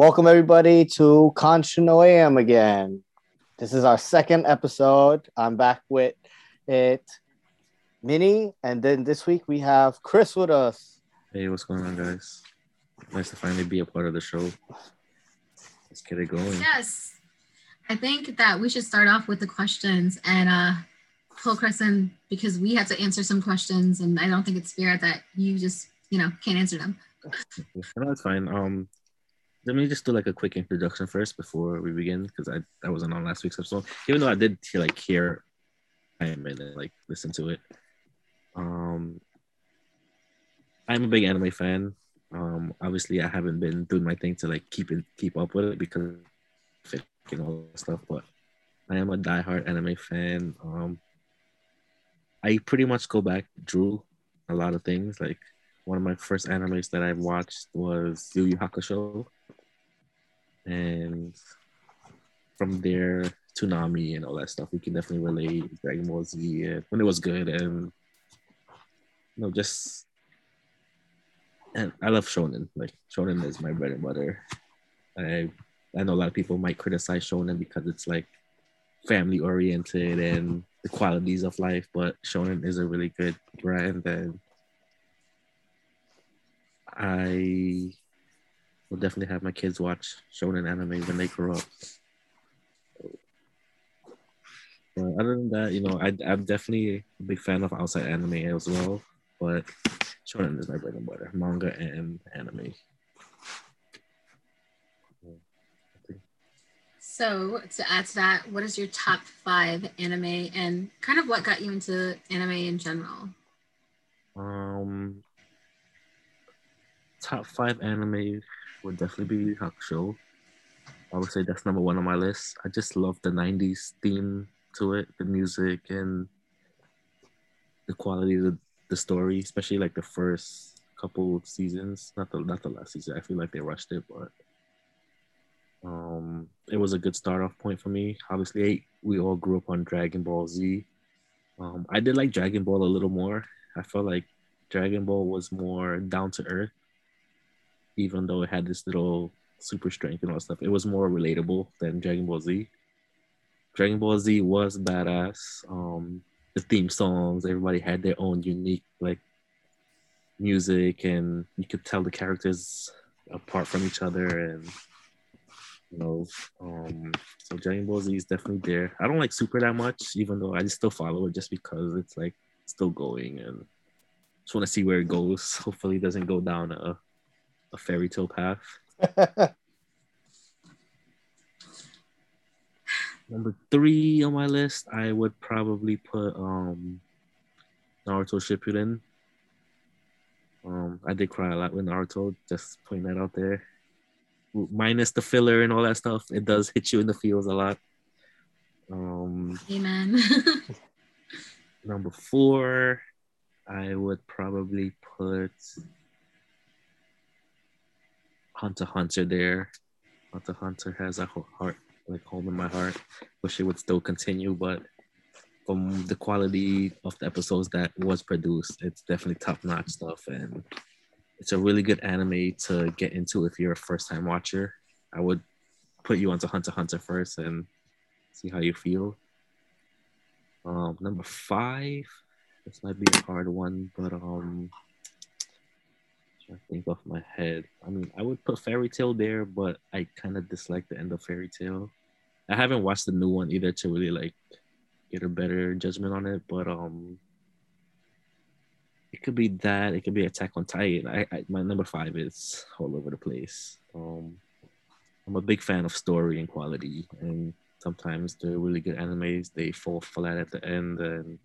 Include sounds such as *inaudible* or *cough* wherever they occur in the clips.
Welcome everybody to Conchino AM again. This is our second episode. I'm back with it, Minnie, and then this week we have Chris with us. Hey, what's going on, guys? Nice to finally be a part of the show. Let's get it going. Yes. I think that we should start off with the questions and uh pull Chris in because we have to answer some questions and I don't think it's fair that you just, you know, can't answer them. No, *laughs* that's fine. Um, let me just do like a quick introduction first before we begin because I I wasn't on last week's episode. Even though I did like hear, I and like listen to it. Um, I'm a big anime fan. Um, obviously I haven't been doing my thing to like keep it keep up with it because and all that stuff, but I am a diehard anime fan. Um, I pretty much go back drew a lot of things. Like one of my first animes that I watched was Yu Yu Hakusho, and from there, Toonami and all that stuff. We can definitely relate Dragon Ball Z and when it was good, and you know, just and I love shonen. Like shonen is my bread and butter. I I know a lot of people might criticize shonen because it's like family oriented and the qualities of life, but shonen is a really good brand and I will definitely have my kids watch shonen anime when they grow up. But other than that, you know, I, I'm definitely a big fan of outside anime as well. But shonen is my bread and butter, manga and anime. So to add to that, what is your top five anime and kind of what got you into anime in general? Um, top five anime would definitely be Hakusho. I would say that's number one on my list. I just love the '90s theme to it, the music and the quality of the, the story, especially like the first couple seasons. Not the not the last season. I feel like they rushed it, but um, it was a good start off point for me. Obviously, we all grew up on Dragon Ball Z. Um, I did like Dragon Ball a little more. I felt like Dragon Ball was more down to earth, even though it had this little super strength and all that stuff. It was more relatable than Dragon Ball Z. Dragon Ball Z was badass. Um, the theme songs, everybody had their own unique like music, and you could tell the characters apart from each other, and you know, um, so Dragon Ball Z is definitely there. I don't like Super that much, even though I just still follow it just because it's like still going, and just want to see where it goes. *laughs* Hopefully, it doesn't go down a a fairy tale path. *laughs* Number three on my list, I would probably put um Naruto Shippuden. Um, I did cry a lot with Naruto. Just putting that out there. Minus the filler and all that stuff, it does hit you in the feels a lot. Um, Amen. *laughs* number four, I would probably put Hunter Hunter there. Hunter Hunter has a heart like home in my heart. Wish it would still continue, but from the quality of the episodes that was produced, it's definitely top notch stuff, and it's a really good anime to get into if you're a first time watcher. I would put you onto Hunter Hunter first and see how you feel. Um, number five, this might be a hard one, but um, to think off my head. I mean, I would put Fairy Tail there, but I kind of dislike the end of Fairy Tail. I haven't watched the new one either to really like get a better judgment on it, but um, it could be that. It could be Attack on Titan. I, I my number five is all over the place. Um, I'm a big fan of story and quality, and sometimes the really good animes they fall flat at the end and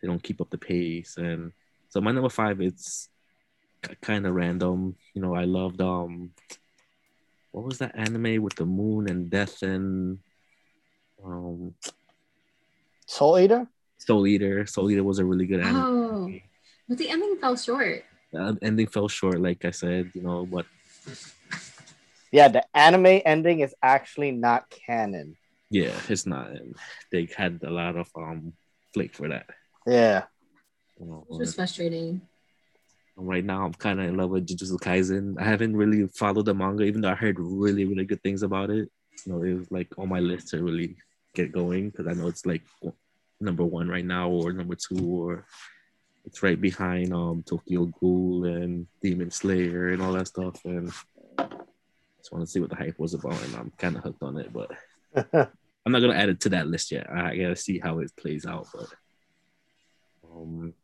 they don't keep up the pace. And so my number five is kind of random. You know, I loved um, what was that anime with the moon and death and um, Soul Eater? Soul Eater. Soul Eater was a really good anime. oh, but the ending fell short. The ending fell short, like I said, you know, but Yeah, the anime ending is actually not canon. yeah, it's not. They had a lot of um flake for that. Yeah. You know, Which was frustrating. Right now, I'm kind of in love with Jujutsu Kaisen. I haven't really followed the manga, even though I heard really, really good things about it. You know, it was like on my list to really get going because I know it's like number one right now, or number two, or it's right behind um Tokyo Ghoul and Demon Slayer and all that stuff. And I just want to see what the hype was about, and I'm kind of hooked on it. But *laughs* I'm not gonna add it to that list yet. I gotta see how it plays out. But um,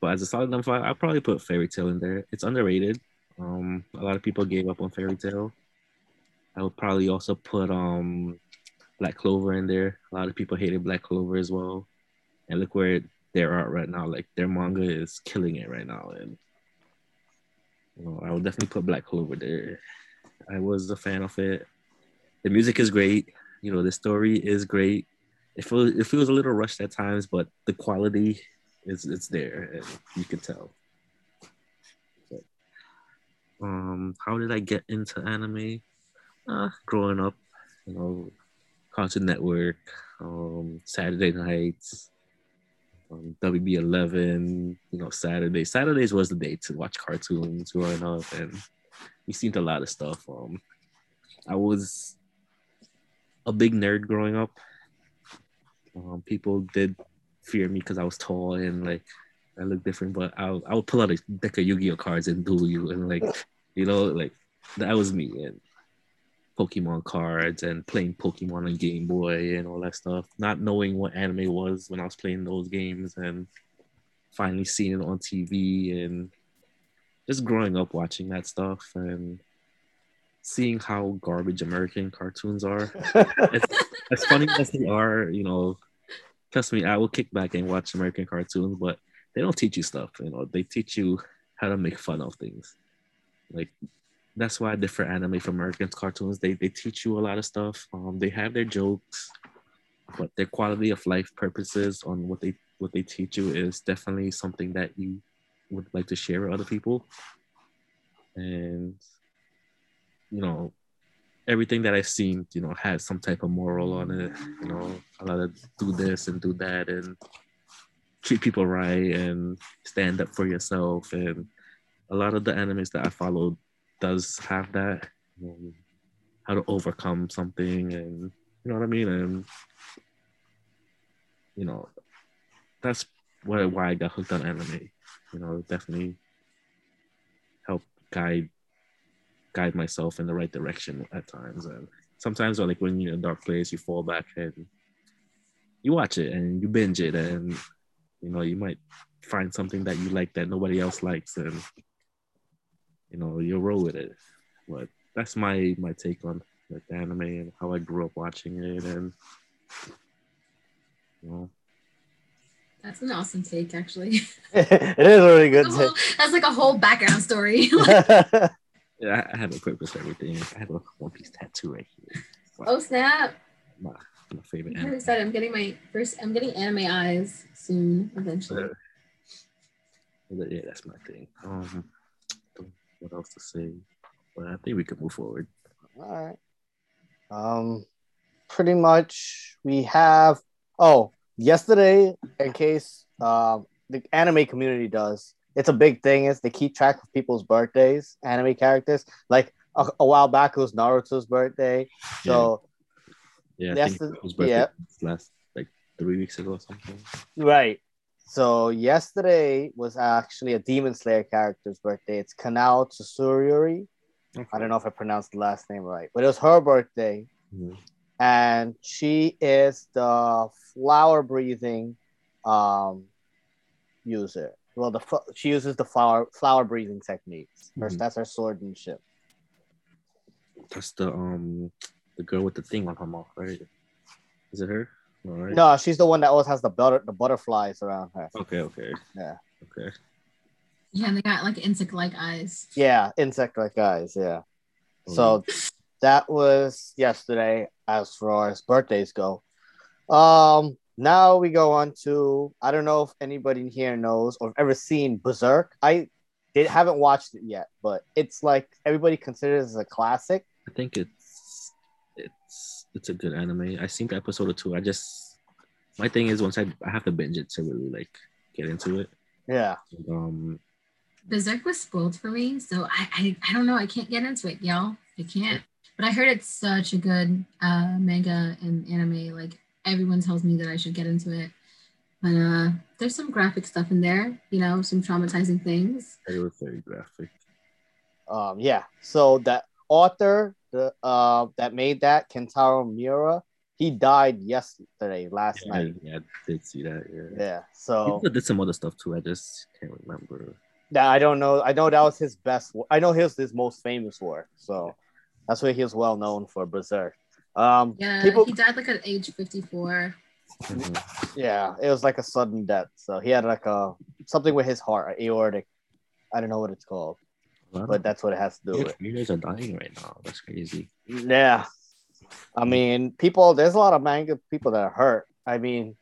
but as a solid number five, I'll probably put Fairy Tail in there. It's underrated. Um, a lot of people gave up on Fairy Tail. I would probably also put um Black Clover in there. A lot of people hated Black Clover as well. And look where they're at right now. Like their manga is killing it right now. And you know, I would definitely put Black Clover there. I was a fan of it. The music is great. You know, the story is great. It feels it feels a little rushed at times, but the quality is it's there and you can tell. But, um, how did I get into anime? Uh, growing up, you know, Cartoon Network, um, Saturday nights, um, WB11, you know, Saturday. Saturdays was the day to watch cartoons growing up, and we seen a lot of stuff. Um, I was a big nerd growing up. Um, people did fear me because I was tall and like I look different, but I I would pull out a deck of Yu-Gi-Oh cards and duel you, and like you know, like that was me. And Pokemon cards and playing Pokemon on Game Boy and all that stuff, not knowing what anime was when I was playing those games and finally seeing it on TV and just growing up watching that stuff and seeing how garbage American cartoons are. *laughs* it's, as funny as they are, you know, trust me, I will kick back and watch American cartoons, but they don't teach you stuff. You know, they teach you how to make fun of things. Like that's why I differ anime from American cartoons. They they teach you a lot of stuff. Um, they have their jokes, but their quality of life purposes on what they what they teach you is definitely something that you would like to share with other people. And you know, everything that I've seen, you know, has some type of moral on it. You know, a lot of do this and do that and treat people right and stand up for yourself. And a lot of the animes that I followed does have that um, how to overcome something and you know what I mean and you know that's why why I got hooked on anime you know definitely help guide guide myself in the right direction at times and sometimes like when you're in a dark place you fall back and you watch it and you binge it and you know you might find something that you like that nobody else likes and you know, you roll with it. But that's my my take on like the anime and how I grew up watching it and you know. That's an awesome take, actually. *laughs* it is a really good That's, take. whole, that's like a whole background story. *laughs* Yeah, I, I have a purpose for everything. I have a One Piece tattoo right here. oh snap! My, my favorite I'm excited. I'm getting my first. I'm getting anime eyes soon, eventually. But yeah, that's my thing. Um, what else to say? But I think we could move forward. All right. Um, pretty much we have. Oh, yesterday, in case um the anime community does, it's a big thing. Is they keep track of people's birthdays, anime characters. Like a, a while back, it was Naruto's birthday. So Yeah, I That's think the- it was birthday yeah. last like three weeks ago or something. right. So yesterday was actually a Demon Slayer character's birthday. It's Kanao Tsuruyuri. I don't know if I pronounced the last name right, but it was her birthday. Mhm. and she is the flower breathing um user well the she uses the flower flower breathing techniques Her- Mhm. that's her sword and swordmanship That's the um the girl with the thing on her mouth, right? Is it her? All right. no she's the one that always has the butter the butterflies around her Okay. Okay. Yeah. Okay. Yeah, and they got like insect-like eyes. yeah insect like eyes, yeah Oh, so that was yesterday as far as birthdays go um now we go on to i don't know if anybody in here knows or ever seen berserk i did, haven't watched it yet but it's like everybody considers it a classic I think it's it's it's a good anime. I seen the episode or two. I just my thing is once I I have to binge it to really like get into it. yeah And, um, Berserk was spoiled for me, so I, I I don't know. I can't get into it, y'all. I can't. But I heard it's such a good uh, manga and anime. Like everyone tells me that I should get into it. But uh, there's some graphic stuff in there, you know, some traumatizing things. It was very graphic. Um, yeah. So that author, the uh, that made that Kentaro Miura, he died yesterday, last Yeah, night. yeah, I did see that. Yeah. Yeah. So also did some other stuff too. I just can't remember. that I don't know. I know that was his best. I know his his most famous work. So that's what he was well known for. Berserk. Um, Yeah, people. he died like at age 54. Mhm. *laughs* Yeah, it was like a sudden death. So he had like a something with his heart, aortic. I don't know what it's called, but that's what it has to do yeah, with. creators are dying right now. That's crazy. Yeah. I mean, people, there's a lot of manga people that are hurt. I mean,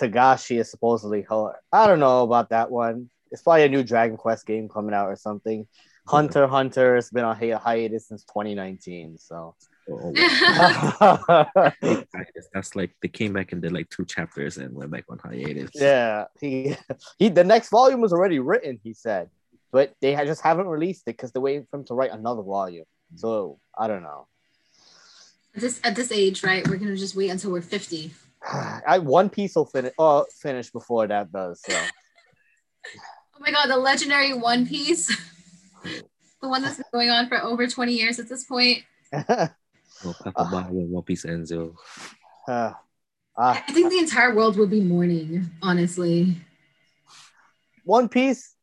Togashi is supposedly hurt. I don't know about that one. It's probably a new Dragon Quest game coming out or something. Hunter Hunter has been on hi- hiatus since 2019. So, Oh. That's like they came back and did like two chapters and went back on hiatus. Yeah, he, *laughs* he, the next volume was already written, he said, but they ha- just haven't released it because they're waiting for him to write another volume. Mm. So, I don't know. At this at this age, right? We're gonna just wait until we're 50. *sighs* I One Piece will finish. Oh, finish before that does. So. Oh my god, the legendary One Piece. *laughs* the one that's been going on for over 20 years at this point. *laughs* Oh, Papa Bob and One Piece Enzo. Uh, I uh, think the entire world will be mourning, honestly. One Piece,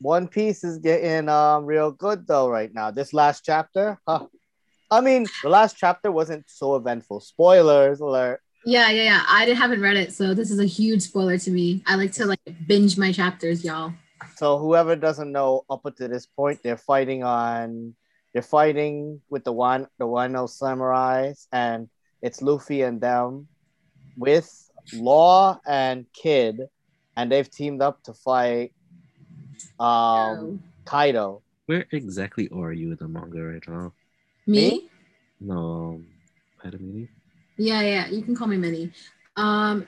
One Piece is getting um real good though right now. This last chapter, huh? I mean, the last chapter wasn't so eventful. Spoilers alert. Yeah, yeah, yeah. I didn't- haven't read it, so this is a huge spoiler to me. I like to like binge my chapters, y'all. So whoever doesn't know, up to this point, they're fighting on. They're fighting with the one, the Wano samurais, and it's Luffy and them with Law and Kid, and they've teamed up to fight um Kaido. Where exactly are you in the manga right now? me? No, um, Padamini? Yeah, yeah. You can call me Minnie. Um,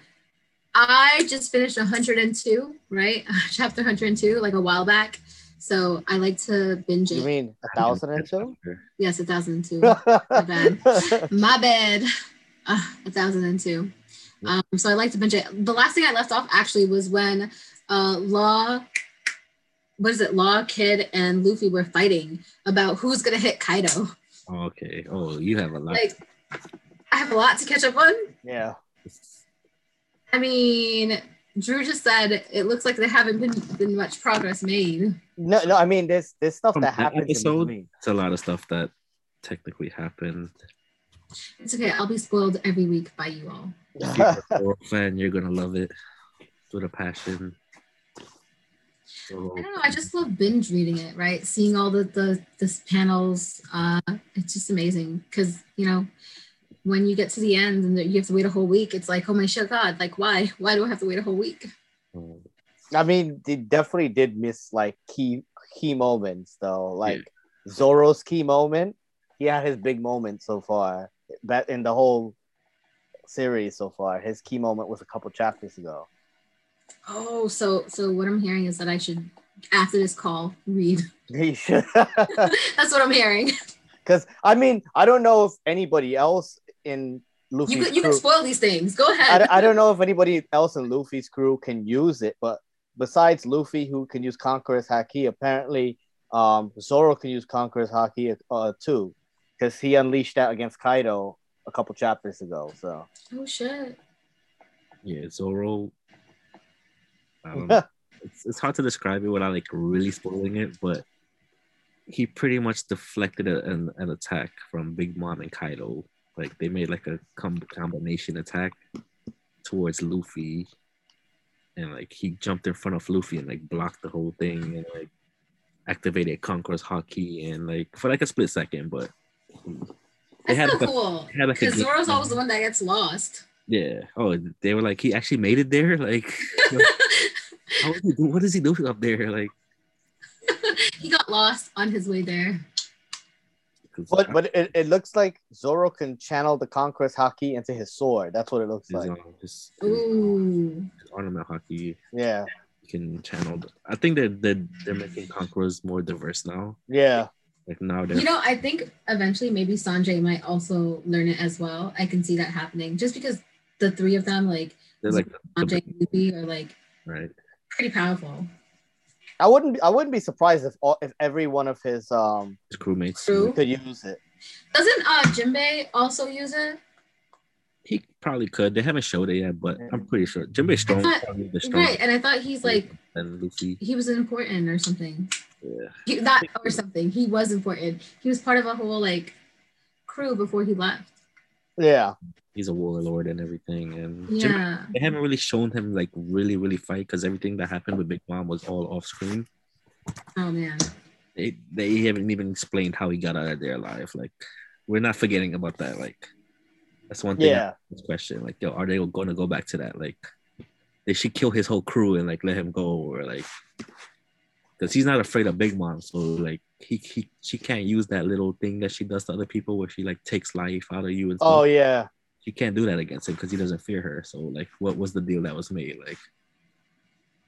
I just finished 102, right? *laughs* Chapter 102, like a while back. So I like to binge You mean a thousand and two? Yes, a 1002. *laughs* My bad. My bad. *laughs* Uh, 1002. Um, so I like to binge it. The last thing I left off actually was when uh, Law, what is it? Law, Kid, and Luffy were fighting about who's gonna hit Kaido. Okay. Oh, you have a lot. Like, I have a lot to catch up on. yeah. I mean, Drew just said it looks like there haven't been been much progress made. No, no. I mean, there's there's stuff From that that happens in episode? It's a lot of stuff that technically happened. It's okay. I'll be spoiled every week by you all. If *laughs* you're a fan, you're gonna love it with a passion. So, I don't know. I just love binge reading it. Right, seeing all the the the panels. Uh, it's just amazing because you know when you get to the end and you have to wait a whole week. It's like, oh my shit, God! Like, why? Why do I have to wait a whole week? um, I mean, they definitely did miss like key key moments though. Like Zoro's key moment, he had his big moment so far. That in the whole series so far, his key moment was a couple chapters ago. Oh, so so what I'm hearing is that I should after this call read. *laughs* *laughs* He should, That's what I'm hearing. *laughs* because I mean, I don't know if anybody else in You Luffy's can, you crew. can spoil these things. Go I, ahead. I don't know if anybody else in Luffy's crew can use it, but besides Luffy, who can use Conqueror's Haki, apparently um, Zoro can use Conqueror's Haki uh, too, because he unleashed that against Kaido a couple chapters ago. So Oh shit. yeah, Zoro. I don't *laughs* know. it's, it's hard to describe it without like really spoiling it, but he pretty much deflected a, an, an attack from Big Mom and Kaido. Like they made like a com- combination attack towards Luffy, and like he jumped in front of Luffy and like blocked the whole thing and like activated Conqueror's Haki and like for like a split second, but they That's had so like a, cool. had like Because Zoro's always the one that gets lost. yeah. Oh, they were like he actually made it there. Like, *laughs* how is he do- what is he doing up there? Like, *laughs* he got lost on his way there. 'Cause but but it, it looks like Zoro can channel the Conqueror's Haki into his sword. That's what it looks his, like. um, his, his, Ooh. his ornament hockey. Yeah. can channel. I think that they're, they're making Conquerors more diverse now. Yeah. Like now they're You know, I think eventually maybe Sanji might also learn it as well. I can see that happening just because the three of them, like they're like the, Sanji the, and Luffy, are like right. pretty powerful. I wouldn't be, I wouldn't be surprised if all, if every one of his um His crewmates. Crew. could use it. Doesn't uh Jinbei also use it? He probably could. They haven't showed it yet, but I'm pretty sure Jinbei Strong thought- probably the strong Right, and I thought he's like than Luffy. he was important or something. Yeah. He, not or something. He was important. He was part of a whole like crew before he left. Yeah. He's a warlord and everything. And Jinbei- Yeah. they haven't really shown him like really, really fight because everything that happened with Big Mom was all off screen. Oh man. They they haven't even explained how he got out of there alive. Like we're not forgetting about that. Like that's one thing. Yeah. this question like yo are they going to go back to that like they should kill his whole crew and like let him go or like because he's not afraid of big mom so like he, he she can't use that little thing that she does to other people where she like takes life out of you and oh, stuff. Oh yeah. She can't do that against him because he doesn't fear her so like what was the deal that was made like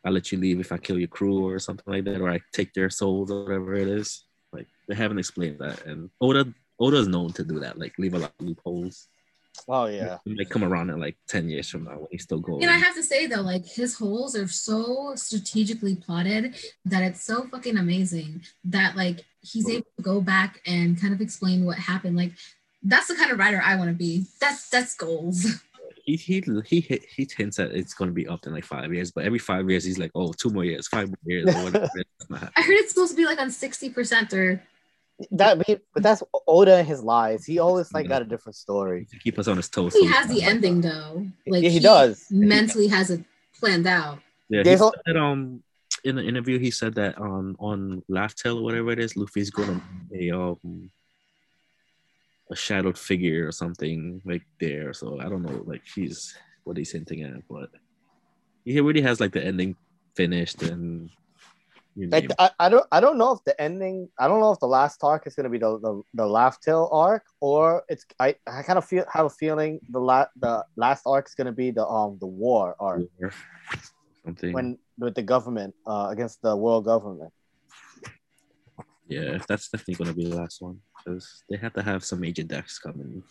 i'll let you leave if i kill your crew or something like that or i take their souls or whatever it is like they haven't explained that and oda oda's known to do that like leave a lot of loopholes Oh yeah. he might come around in like 10 years from now when he's still going. And I have to say though, like his holes are so strategically plotted that it's so fucking amazing that like he's able to go back and kind of explain what happened. Like that's the kind of writer I want to be. That's that's goals. *laughs* he he he he hints that it's going to be up in like five years, but every five years he's like, oh, two more years, five more years, or whatever. *laughs* It's not I heard it's supposed to be like on sixty percent or That but that's Oda and his lies. He always like got a different story. to keep us on his toes. he has the ending though. Like Yeah, he does. mentally has it planned out. Yeah, he There's said that, um in the interview he said that on on Laugh Tale or whatever it is, Luffy's going to a um a shadowed figure or something like there. So I don't know, like he's what he's hinting at, but he already has like the ending finished and you Like I, I don't I don't know if the ending I don't know if the last arc is gonna be the the, the Laugh Tale arc or it's I, I kind of feel have a feeling the la- the last arc is gonna be the um the war arc or something. when with the government uh against the world government. Yeah, that's definitely gonna be the last one because they have to have some major deaths coming.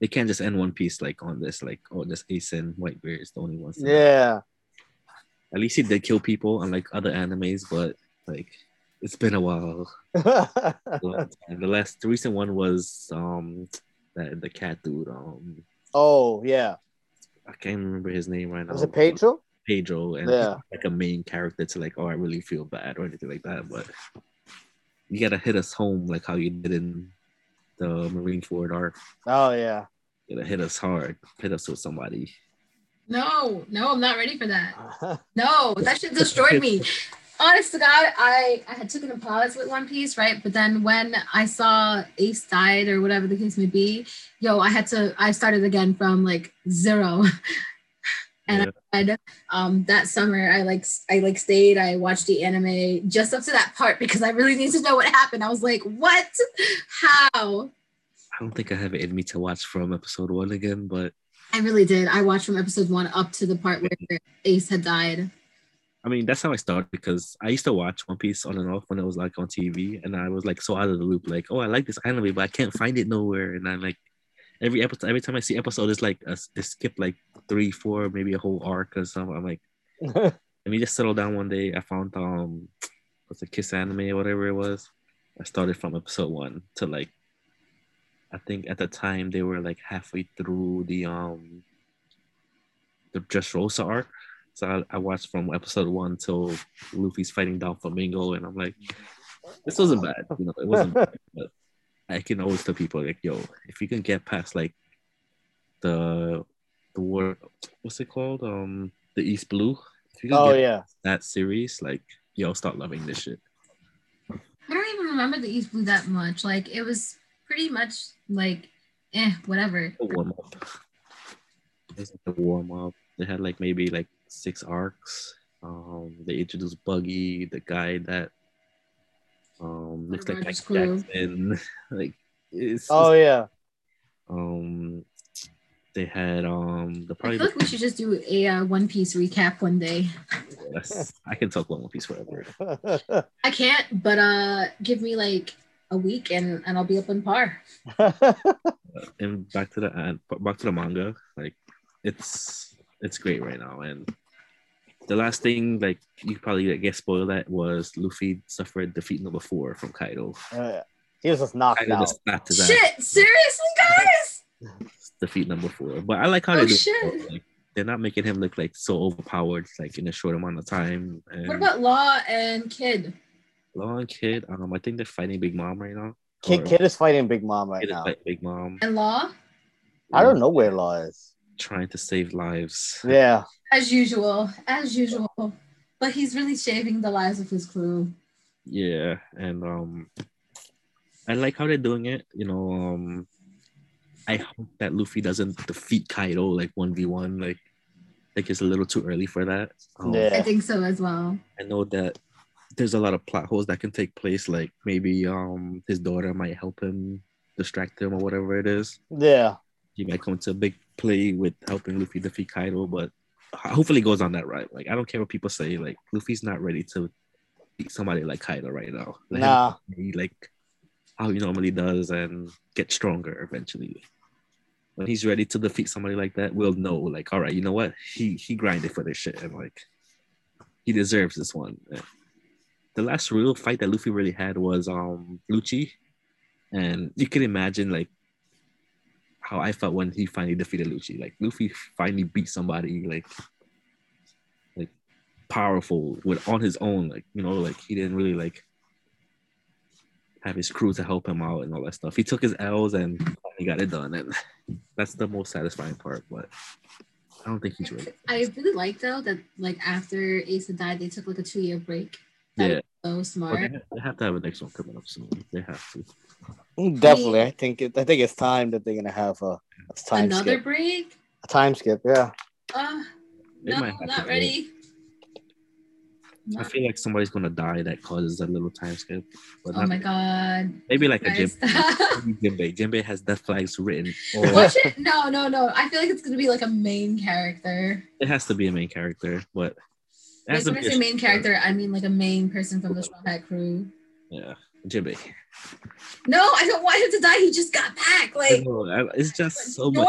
They can't just end One Piece like on this, like oh, just Ace and Whitebeard is the only that- Yeah. At least he did kill people, unlike other animes, but like it's been a while. *laughs* the last, the recent one was um that the cat dude. Um, oh yeah. I can't remember his name right now. Was it Pedro? Pedro, and Yeah. like a main character to like, oh, I really feel bad or anything like that. But you gotta hit us home like how you did in the Marineford arc. Oh yeah. You gotta hit us hard, hit us with somebody. No, no, I'm not ready for that. *laughs* No, that shit destroyed me. Honest to God, I I had taken a pause with One Piece, right? But then when I saw Ace died or whatever the case may be, yo, I had to I started again from like zero. *laughs* and I read um that summer I like I like stayed, I watched the anime just up to that part because I really need to know what happened. I was like, what? How? I don't think I have it in me to watch from episode one again, but I really did. I watched from episode one up to the part where Ace had died. I mean, that's how I started because I used to watch One Piece on and off when it was like on TV, and I was like so out of the loop, like, oh, I like this anime, but I can't find it nowhere. And I like every episode, every time I see episode, it's like a, it skip like three, four, maybe a whole arc or something. I'm like, *laughs* let me just settle down one day. I found um, was a KissAnime or whatever it was. I started from episode one to like, I think at the time they were like halfway through the um, the Dressrosa arc. So I, I watched from episode one till Luffy's fighting Doflamingo, and I'm like, this wasn't bad. You know, it wasn't. bad, but I can always tell people like, yo, if you can get past like the the war, what's it called? Um, the East Blue. If you can oh get yeah. that series, like, yo, start loving this shit. I don't even remember the East Blue that much. Like it was pretty much like, eh, whatever. The warm up. It's like the warm up. They had like maybe like six arcs. Um, they introduced Buggy, the guy that um looks like Mike Rogers crew. Jackson. *laughs* like it's Oh yeah. um They had um the I probably feel like we should just do a uh, One Piece recap one day. Yes. I can talk One Piece forever. *laughs* I can't, but uh, give me like a week and and I'll be up on par. And back to the and back to the manga, like it's it's great right now. And the last thing, like you probably get spoiled at, was Luffy suffered defeat number four from Kaido. Uh, he was just knocked Kaido out. just snapped his ass. Shit, seriously, guys? *laughs* defeat number four. But I like how Oh, they do. Shit. Like, they're not making him look like so overpowered, like in a short amount of time. And What about Law and Kid? Law and Kid? Um, I think they're fighting Big Mom right now. Kid, Or Kid is fighting Big Mom right Kid now. fighting Big Mom. And Law, I don't know where Law is. Trying to save lives. Yeah. As usual, as usual. But he's really saving the lives of his crew. Yeah, and um, I like how they're doing it. You know, um, I hope that Luffy doesn't defeat Kaido like one v one. Like, like it's a little too early for that. Um, I think so as well. I know that there's a lot of plot holes that can take place. Like maybe um his daughter might help him distract him or whatever it is. Yeah. He might come to a big play with helping Luffy defeat Kaido, but hopefully goes on that right. Like I don't care what people say. Like Luffy's not ready to beat somebody like Kaido right now. Let Nah. be like how he normally does and get stronger eventually. When he's ready to defeat somebody like that, we'll know. Like, all right, you know what? He he grinded for this shit, and like he deserves this one. The last real fight that Luffy really had was um Lucci, and you can imagine like how I felt when he finally defeated Luffy. Like Luffy finally beat somebody like like powerful with on his own. Like you know, like he didn't really like have his crew to help him out and all that stuff. He took his L's and he got it done, and *laughs* that's the most satisfying part. But I don't think he's ready. I really like though that like after Ace died, they took like a two year break. That Yeah. so smart. they, they have to have a next one coming up soon. They have to. Definitely. I think it, I think it's time that they're gonna have a, a time Another skip. break? A time skip, yeah. Uh, no, might have not do ready. I feel like somebody's gonna die that causes a little time skip. But oh not- my god. maybe like a Guys. Jinbei. Jinbei. Jinbei has death flags written. Or Watch it. No, no, no. I feel like it's gonna be like a main character. it has to be a main character, but it Like has to when I say main character, I mean like a main person from the Straw Hat crew. Yeah, Jinbei. No, I don't want him to die. He just got back. Like, know, it's just so much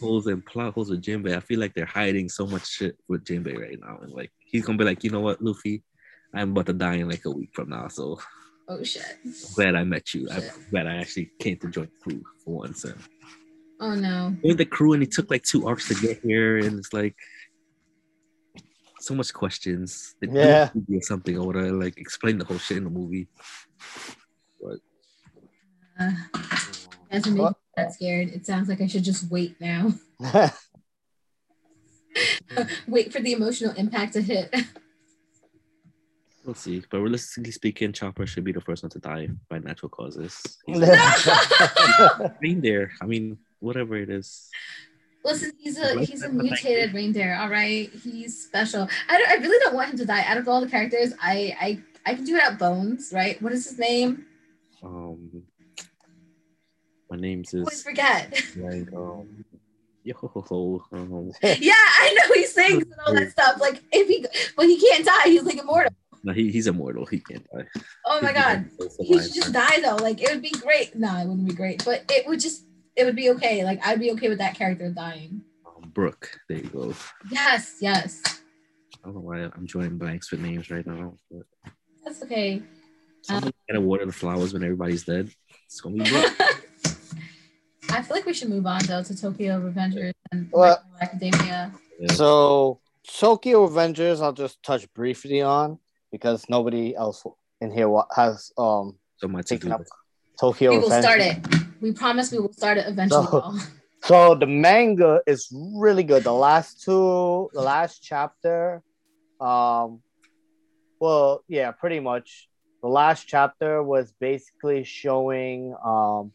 holes and plot holes with Jinbei. I feel like they're hiding so much shit with Jinbei right now, and like he's gonna be like, you know what, Luffy, I'm about to die in like a week from now, so oh shit. I'm glad I met you. I'm glad I actually came to join the crew for once. And Oh no. with the crew, and he took like two arcs to get here, and it's like so much questions. They Yeah. a movie or something or whatever, like explain the whole shit in the movie. Uh, you guys are me that scared. It sounds like I should just wait now. *laughs* wait for the emotional impact to hit. We'll see. But realistically speaking, Chopper should be the first one to die by natural causes. He's *laughs* reindeer. I mean, whatever it is. Listen, he's a he's a *laughs* mutated reindeer. All right, he's special. I don't, I really don't want him to die. Out of all the characters, I I I can do it out Bones. Right? What is his name? Um, my name's I always forget. like um, yo. Um, yeah, I know he sings and all that stuff. Like if he, but he can't die. He's like immortal. no, he, he's immortal. He can't die. Oh my god, he should just die though. Like it would be great. No, it wouldn't be great, but it would just it would be okay. Like I'd be okay with that character dying. Um, Brook. There you go. Yes, yes, I don't know why I'm drawing blanks with names right now. But that's okay. Someone gotta water the flowers when everybody's dead. It's gonna be Brook. *laughs* I feel like we should move on though to Tokyo Revengers and Well- Academia. Yeah. so Tokyo Revengers, I'll just touch briefly on because nobody else in here has um so much to taken do. up Tokyo We will Avengers. start it. We promise we will start it eventually. So- *laughs* So the manga is really good. The last two, the last chapter, um, well, yeah, pretty much. The last chapter was basically showing um,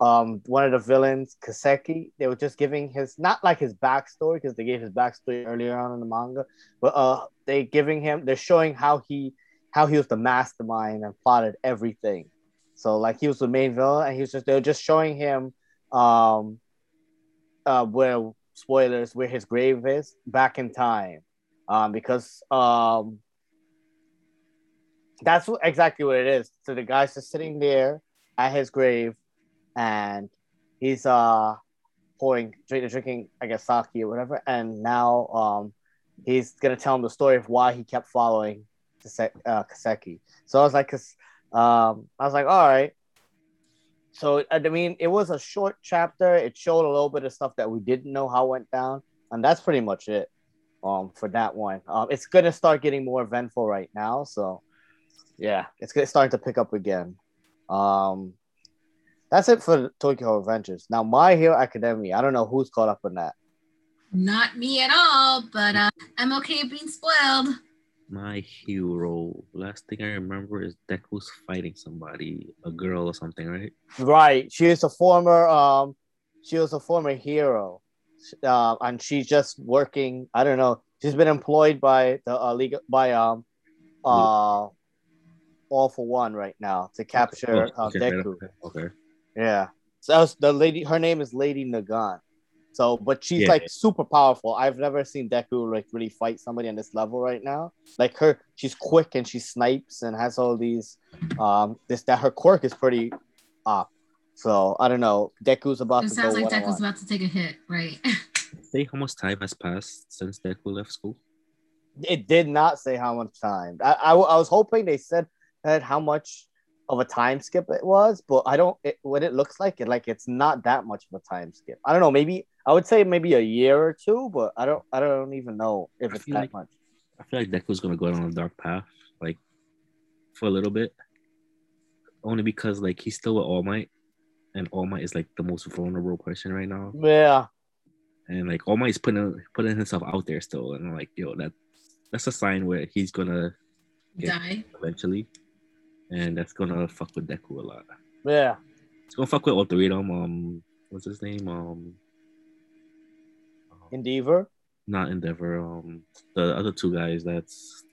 um, one of the villains, Kisaki. They were just giving his not like his backstory because they gave his backstory earlier on in the manga, but uh, they giving him, they're showing how he how he was the mastermind and plotted everything. So like he was the main villain, and he was just they were just showing him um uh, where spoilers where his grave is back in time, um, because um, that's exactly what it is. So the guy's just sitting there at his grave, and he's uh pouring drinking, drinking I guess sake or whatever, and now um he's gonna tell him the story of why he kept following uh, Kisaki. So I was like, 'cause, um, I was like, all right. So I mean, it was a short chapter. It showed a little bit of stuff that we didn't know how went down, and that's pretty much it. Um, for that one, um, it's gonna start getting more eventful right now. So, yeah, it's gonna starting to pick up again. Um, that's it for Tokyo Adventures. Now, My Hero Academia. I don't know who's caught up on that. Not me at all, but uh, I'm okay being spoiled. My hero. Last thing I remember is Deku's fighting somebody, a girl or something, right? Right. She is a former um she was a former hero. Uh, and she's just working, I don't know. She's been employed by the uh, league by um uh all for one right now to capture Oh, uh, Deku. okay, okay. Yeah. So the lady her name is Lady Nagan. So but she's Yeah. like super powerful. I've never seen Deku like really fight somebody on this level right now. Like her she's quick and she snipes and has all these um this that her quirk is pretty up. So I don't know. Deku's about It to go sounds like. Deku's about to take a hit, right? *laughs* Say how much time has passed since Deku left school? It did not say how much time. I, I, I was hoping they said that how much of a time skip it was, but I don't. It, what it looks like, it like it's not that much of a time skip. I don't know. Maybe I would say maybe a year or two, but I don't. I don't even know if I it's that like- much. I feel like Deku's gonna go down a dark path, like for a little bit. Only because like he's still with All Might, and All Might is like the most vulnerable person right now. Yeah, And like All Might's putting putting himself out there still, and I'm like, yo, that that's a sign where he's gonna Die. eventually, and that's gonna fuck with Deku a lot. yeah. It's gonna fuck with all three of them. Um, what's his name? Um, Endeavor. not Endeavor. Um, the other two guys. That's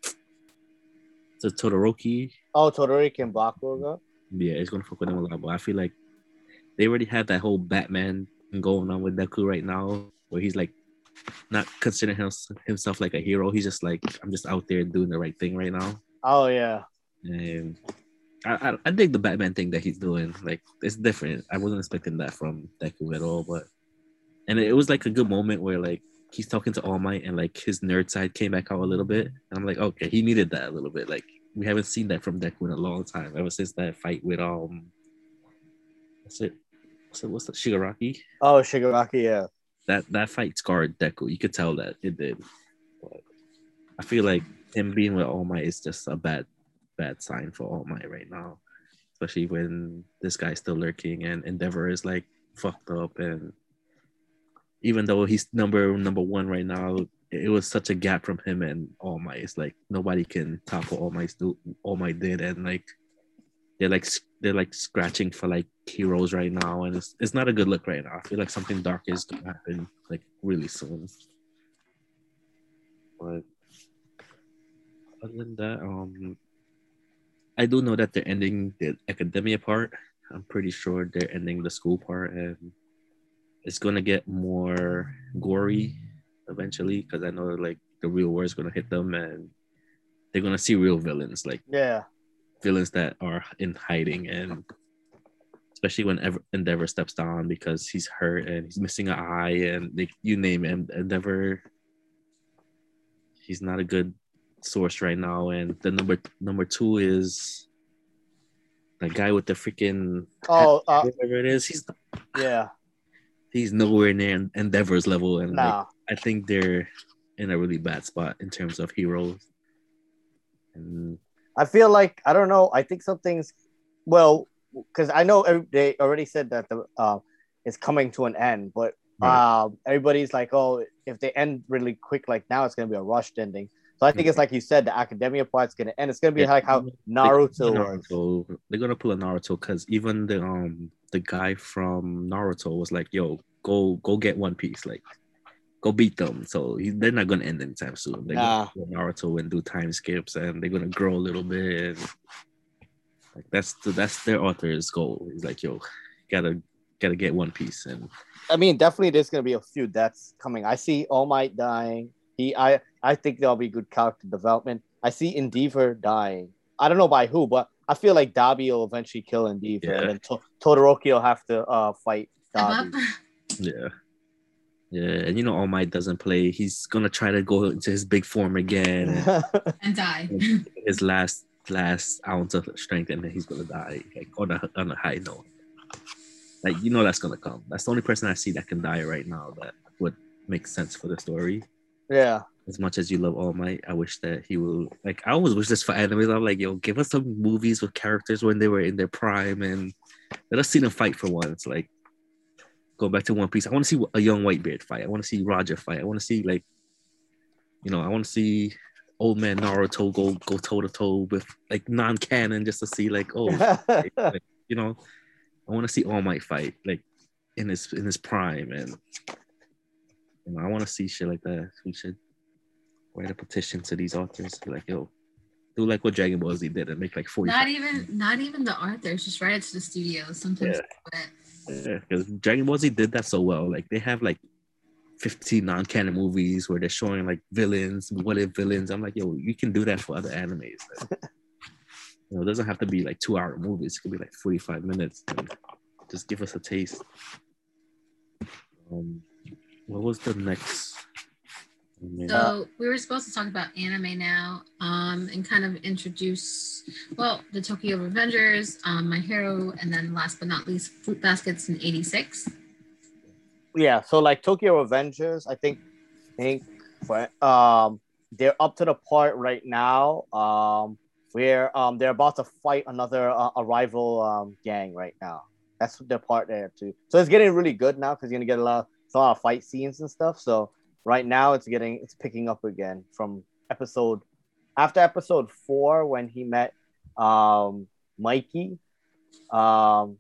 the Todoroki. Oh, Todoroki and Bakugo. Yeah, it's gonna fuck with them a lot. But I feel like they already have that whole Batman going on with Deku right now, where he's like not considering him, himself like a hero. He's just like, I'm just out there doing the right thing right now. Oh yeah. And I, I, I dig the Batman thing that he's doing. Like it's different. I wasn't expecting that from Deku at all. But and it was like a good moment where like he's talking to All Might and like his nerd side came back out a little bit. And I'm like, okay, he needed that a little bit. Like we haven't seen that from Deku in a long time. Ever since that fight with um what's it? What's it what's the Shigaraki? Oh, Shigaraki. Yeah. That that fight scarred Deku. You could tell that it did. But I feel like him being with All Might is just a bad bad sign for All Might right now. Especially when this guy's still lurking and Endeavor is like fucked up and even though he's number number one right now, it was such a gap from him and All Might. It's like nobody can top what All Might All Might did and like they're like they're like scratching for like heroes right now and it's it's not a good look right now. I feel like something dark is gonna happen like really soon. But other than that, um I do know that they're ending the academia part. I'm pretty sure they're ending the school part and it's gonna get more gory eventually because I know like the real war is gonna hit them and they're gonna see real villains like Yeah. villains that are in hiding and especially when Endeavor steps down because he's hurt and he's missing an eye and they, you name it Endeavor he's not a good source right now and the number number two is the guy with the freaking Oh, uh, whatever it is he's yeah. he's nowhere near Endeavor's level and like, I think they're in a really bad spot in terms of heroes and I feel like I don't know. I think something's well because I know they already said that the uh, it's coming to an end, but Right. um, everybody's like, oh, if they end really quick like now, it's gonna be a rushed ending. So I think it's like you said, the academia part's gonna end. It's gonna be Yeah. like how Naruto. Naruto. They're gonna pull a Naruto because even the um the guy from Naruto was like, "Yo, go go get One Piece, like go beat them." So he, they're not gonna end anytime soon. They're Nah. gonna pull Naruto and do time skips, and they're gonna grow a little bit. And, like that's the, that's their author's goal. He's like, "Yo, gotta gotta get One Piece and I mean, definitely there's gonna be a few deaths coming. I see All Might dying. He, I, I think there'll be good character development. I see Endeavor dying. I don't know by who, but I feel like Dabi will eventually kill Endeavor, Yeah. and then to- Todoroki will have to uh fight Step up Dabi. *laughs* yeah. Yeah, and you know All Might doesn't play. He's gonna try to go into his big form again, and *laughs* and die. his last last ounce of strength, and then he's gonna die like on a on a high note. Like you know that's gonna come. That's the only person I see that can die right now that would make sense for the story. yeah, As much as you love All Might, I wish that he will like. I always wish this for animes. I'm like, yo, give us some movies with characters when they were in their prime, and let us see them fight for once. Like, go back to One Piece. I want to see a young Whitebeard fight. I want to see Roger fight. I want to see like, you know, I want to see old man Naruto go go toe to toe with like non-canon just to see like, oh, like, *laughs* like, you know, I want to see All Might fight like in his in his prime, and you know, I want to see shit like that. We should write a petition to these authors, be like, yo, do like what Dragon Ball Z did and make like forty. Not even not even the authors, just write it to the studio. Sometimes Yeah. they. Yeah, because Dragon Ball Z did that so well. Like they have like 15 non-canon movies where they're showing like villains, what if villains. I'm like, yo, you can do that for other animes. Like, *laughs* you know, it doesn't have to be like two-hour movies. It could be like 45 minutes. And just give us a taste. Um, what was the next? So we were supposed to talk about anime now, um, and kind of introduce well the Tokyo Revengers, um, My Hero, and then last but not least, Fruit Baskets in '86. yeah. So like Tokyo Avengers, I think, think for um they're up to the part right now um where um they're about to fight another uh, a rival um gang right now. That's the part there too. So it's getting really good now because you're gonna get a lot, a lot of fight scenes and stuff. So right now it's getting it's picking up again from episode after episode four when he met um Mikey. Um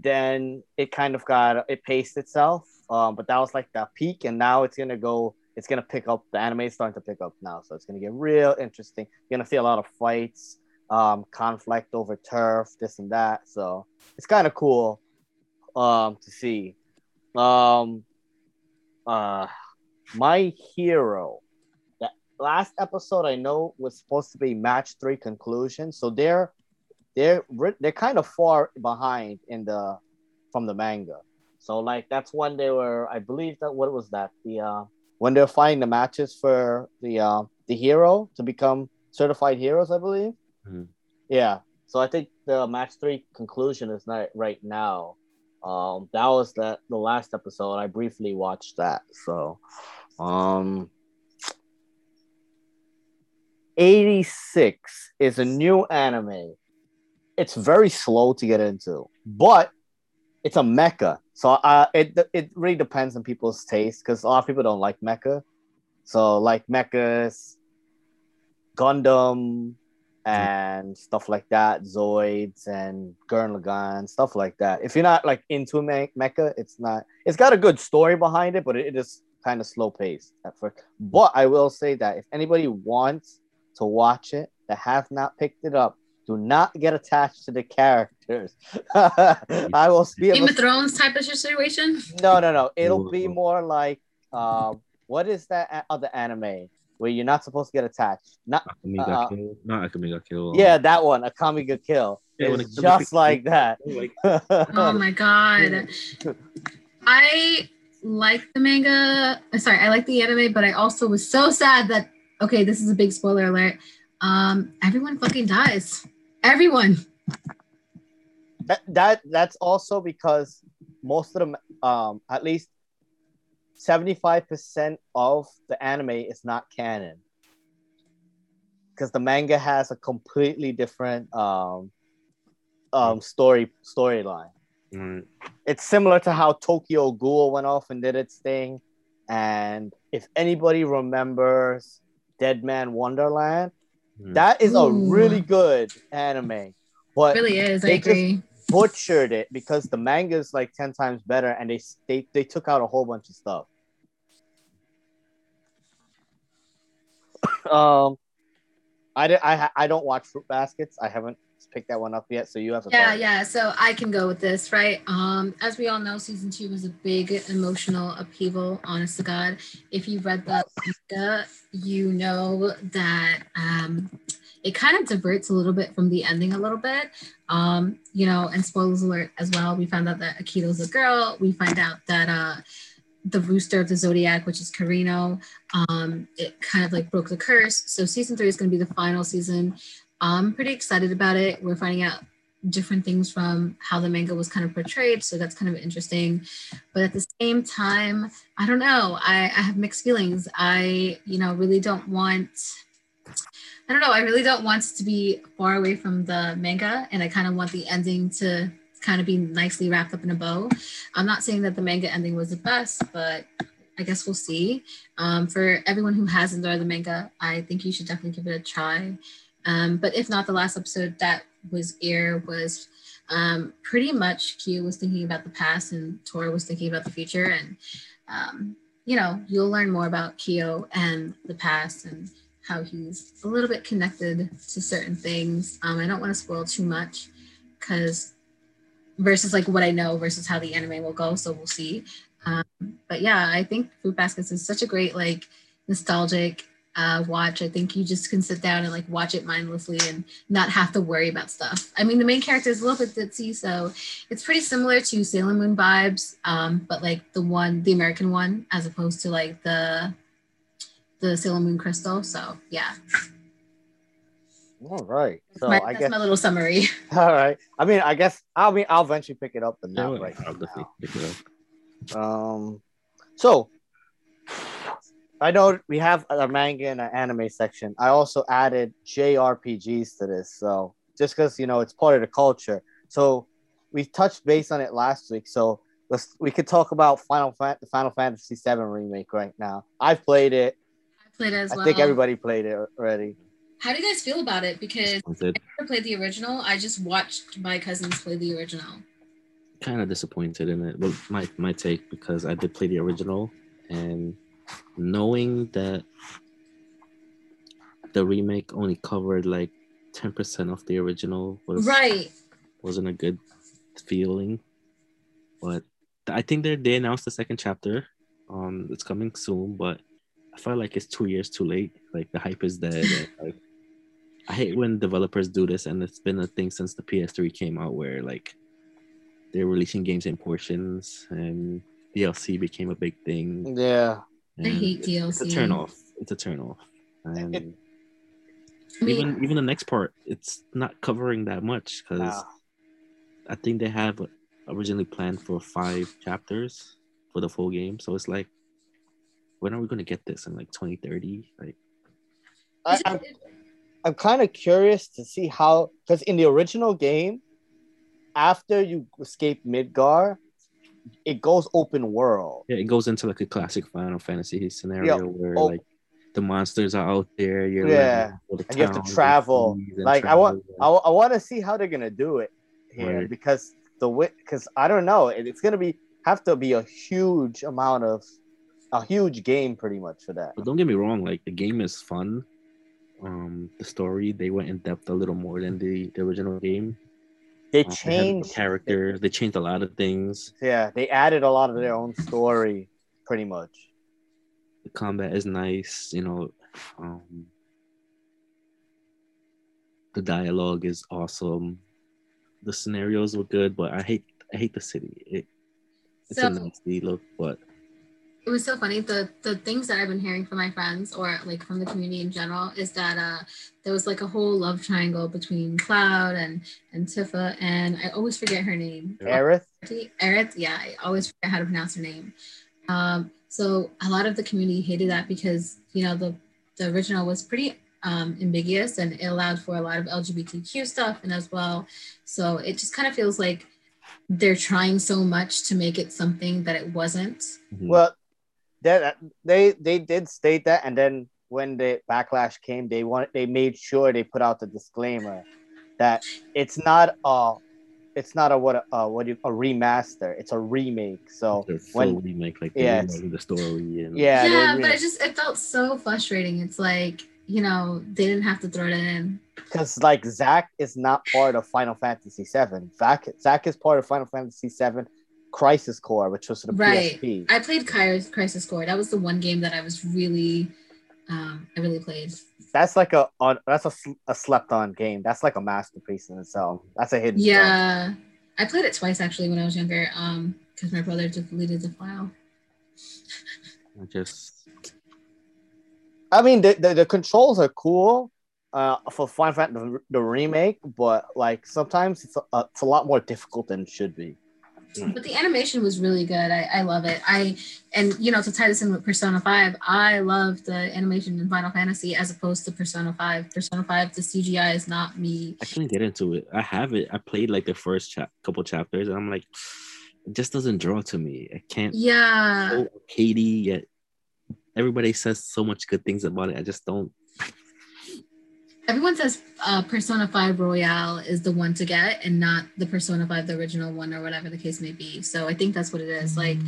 then it kind of got it paced itself. Um, but that was like the peak, and now it's gonna go. It's gonna pick up. The anime is starting to pick up now, so it's gonna get real interesting. You're gonna see a lot of fights, um, conflict over turf, this and that. So it's kind of cool, um, to see. Um, uh, my hero. That last episode I know was supposed to be match three conclusion, so they're they're they're kind of far behind in the from the manga. So like that's when they were, I believe that what was that the uh, when they're fighting the matches for the uh, the hero to become certified heroes, I believe. Mhm. Yeah. So I think the match three conclusion is not right now. Um, that was the the last episode. I briefly watched that. So, um, 86 is a new anime. It's very slow to get into, but it's a mecha. So uh, it it really depends on people's taste because a lot of people don't like mecha. So like mechas, Gundam, and stuff like that, Zoids and Gurren Lagann, stuff like that. If you're not like into me- mecha, it's not. It's got a good story behind it, but it, it is kind of slow paced at first. But I will say that if anybody wants to watch it that have not picked it up, do not get attached to the characters. *laughs* I will be Game able of Thrones type of situation. no, no, no. It'll be more like um, what is that other anime where you're not supposed to get attached? Not Akame uh, got killed. Not Akame got killed. yeah, that one, Akame ga Kill. Yeah, when it's Akame just like that. *laughs* Oh my god. *laughs* I like the manga. uh, Sorry, I like the anime, but I also was so sad that okay, this is a big spoiler alert. Um, everyone fucking dies. Everyone. that, that that's also because most of them, um, at least seventy-five percent of the anime is not canon. Because the manga has a completely different um, um, story storyline. Mm, it's similar to how Tokyo Ghoul went off and did its thing. And if anybody remembers Deadman Wonderland, mm. that is a really good anime. But really is. I they just- agree. butchered it because the manga is like 10 times better and they, they they took out a whole bunch of stuff. *coughs* um I, di- I, I don't watch Fruit Baskets. I haven't picked that one up yet, so you have. Yeah, talk. yeah. So I can go with this, right? Um, as we all know, season two was a big emotional upheaval. Honest to God, if you read the manga, you know that um, it kind of diverts a little bit from the ending a little bit. Um, you know, and spoilers alert as well. We found out that Akito's a girl. We find out that uh, the rooster of the zodiac, which is Kureno, um, it kind of like broke the curse. So season three is going to be the final season. I'm pretty excited about it. We're finding out different things from how the manga was kind of portrayed, so that's kind of interesting. But at the same time, I don't know. I, I have mixed feelings. I, you know, really don't want. I don't know. I really don't want to be far away from the manga, and I kind of want the ending to kind of be nicely wrapped up in a bow. I'm not saying that the manga ending was the best, but I guess we'll see. Um, for everyone who hasn't read the manga, I think you should definitely give it a try. Um, but if not, the last episode that was air was um, pretty much Kyo was thinking about the past and Tohru was thinking about the future. And, um, you know, you'll learn more about Kyo and the past and how he's a little bit connected to certain things. Um, I don't want to spoil too much because versus like what I know versus how the anime will go. So we'll see. Um, but yeah, I think Fruit Baskets is such a great, like, nostalgic uh, watch. I think you just can sit down and like watch it mindlessly and not have to worry about stuff. I mean, the main character is a little bit ditzy, so it's pretty similar to Sailor Moon vibes, um, but like the one, the American one, as opposed to like the the Sailor Moon Crystal. So yeah. All right. So my, I that's guess. my little summary. *laughs* *laughs* All right. I mean, I guess. I'll mean, I'll eventually pick it up, but not well, right I'll definitely now. pick it up. Um, so I know we have a manga and an anime section. I also added JRPGs to this, so just because you know it's part of the culture. So we touched base on it last week, so let's we could talk about Final Fan- the Final Fantasy VII remake right now. I've played it. I played it as I well. think everybody played it already. How do you guys feel about it? Because Disappointed. I never played the original. I just watched my cousins play the original. Kind of disappointed in it. Well, my my take because I did play the original, and knowing that the remake only covered like ten percent of the original was Right. wasn't a good feeling. But I think they they announced the second chapter. Um, it's coming soon, but I felt like it's two years too late. Like the hype is dead. and, *laughs* like, I hate when developers do this, and it's been a thing since the PS3 came out, where like they're releasing games in portions, and DLC became a big thing. Yeah. I and hate It's a DLC. turn off. It's a turn off. And I mean, even even the next part, it's not covering that much because Nah. I think they have originally planned for five chapters for the full game. So it's like, when are we gonna get this in like 2030? Like, I, I'm, I'm kind of curious to see how because in the original game, after you escape Midgar, it goes open world. yeah, it goes into like a classic Final Fantasy scenario where oh. like the monsters are out there. You're Yeah. the And you have to travel. Like I want. I, I want to see how they're gonna do it here Right. because the because I don't know, it's gonna be have to be a huge amount of a huge game pretty much for that. But don't get me wrong, like the game is fun. Um, the story they went in depth a little more than the, the original game. They they had changed characters. They changed a lot of things. Yeah, they added a lot of their own story, pretty much. The combat is nice. You know, um, the dialogue is awesome. The scenarios were good, but I hate I hate the city. It, it's So- a nasty look, but it was so funny. The the things that I've been hearing from my friends or like from the community in general is that uh there was like a whole love triangle between Cloud and and Tifa and I always forget her name. Aerith, Aerith, yeah, I always forget how to pronounce her name. Um, so a lot of the community hated that because you know the the original was pretty um, ambiguous and it allowed for a lot of LGBTQ stuff and as well. So it just kind of feels like they're trying so much to make it something that it wasn't. well, that they they did state that, and then when the backlash came, they wanted they made sure they put out the disclaimer that it's not a it's not a what uh what you, a remaster, it's a remake. So It's a when remake, like yeah, the story and yeah, yeah, re- but it just it felt so frustrating. It's like you know they didn't have to throw that in. Because like Zack is not part of Final Fantasy Seven. Zack Zack is part of Final Fantasy VII Crisis Core, which was the Right. PSP. I played Crisis Crisis Core. That was the one game that I was really, um, I really played. That's like a on that's a, sl- a slept on game. That's like a masterpiece in itself. That's a hidden. gem. Yeah, I played it twice actually when I was younger. Um, because my brother just deleted the file. I just I mean the, the, the controls are cool uh, for Final Fantasy the, the remake, but like sometimes it's a, it's a lot more difficult than it should be. But the animation was really good. I, I love it. I and you know to tie this in with Persona Five, I love the animation in Final Fantasy as opposed to Persona Five. Persona Five, the CGI is not me. I couldn't get into it. I have it. I played like the first chap couple chapters, and I'm like, it just doesn't draw to me. I can't. Yeah, So arcadey yet. Everybody says so much good things about it. I just don't. Everyone says uh, Persona Five Royale is the one to get, and not the Persona Five, the original one, or whatever the case may be. So I think that's what it is. Like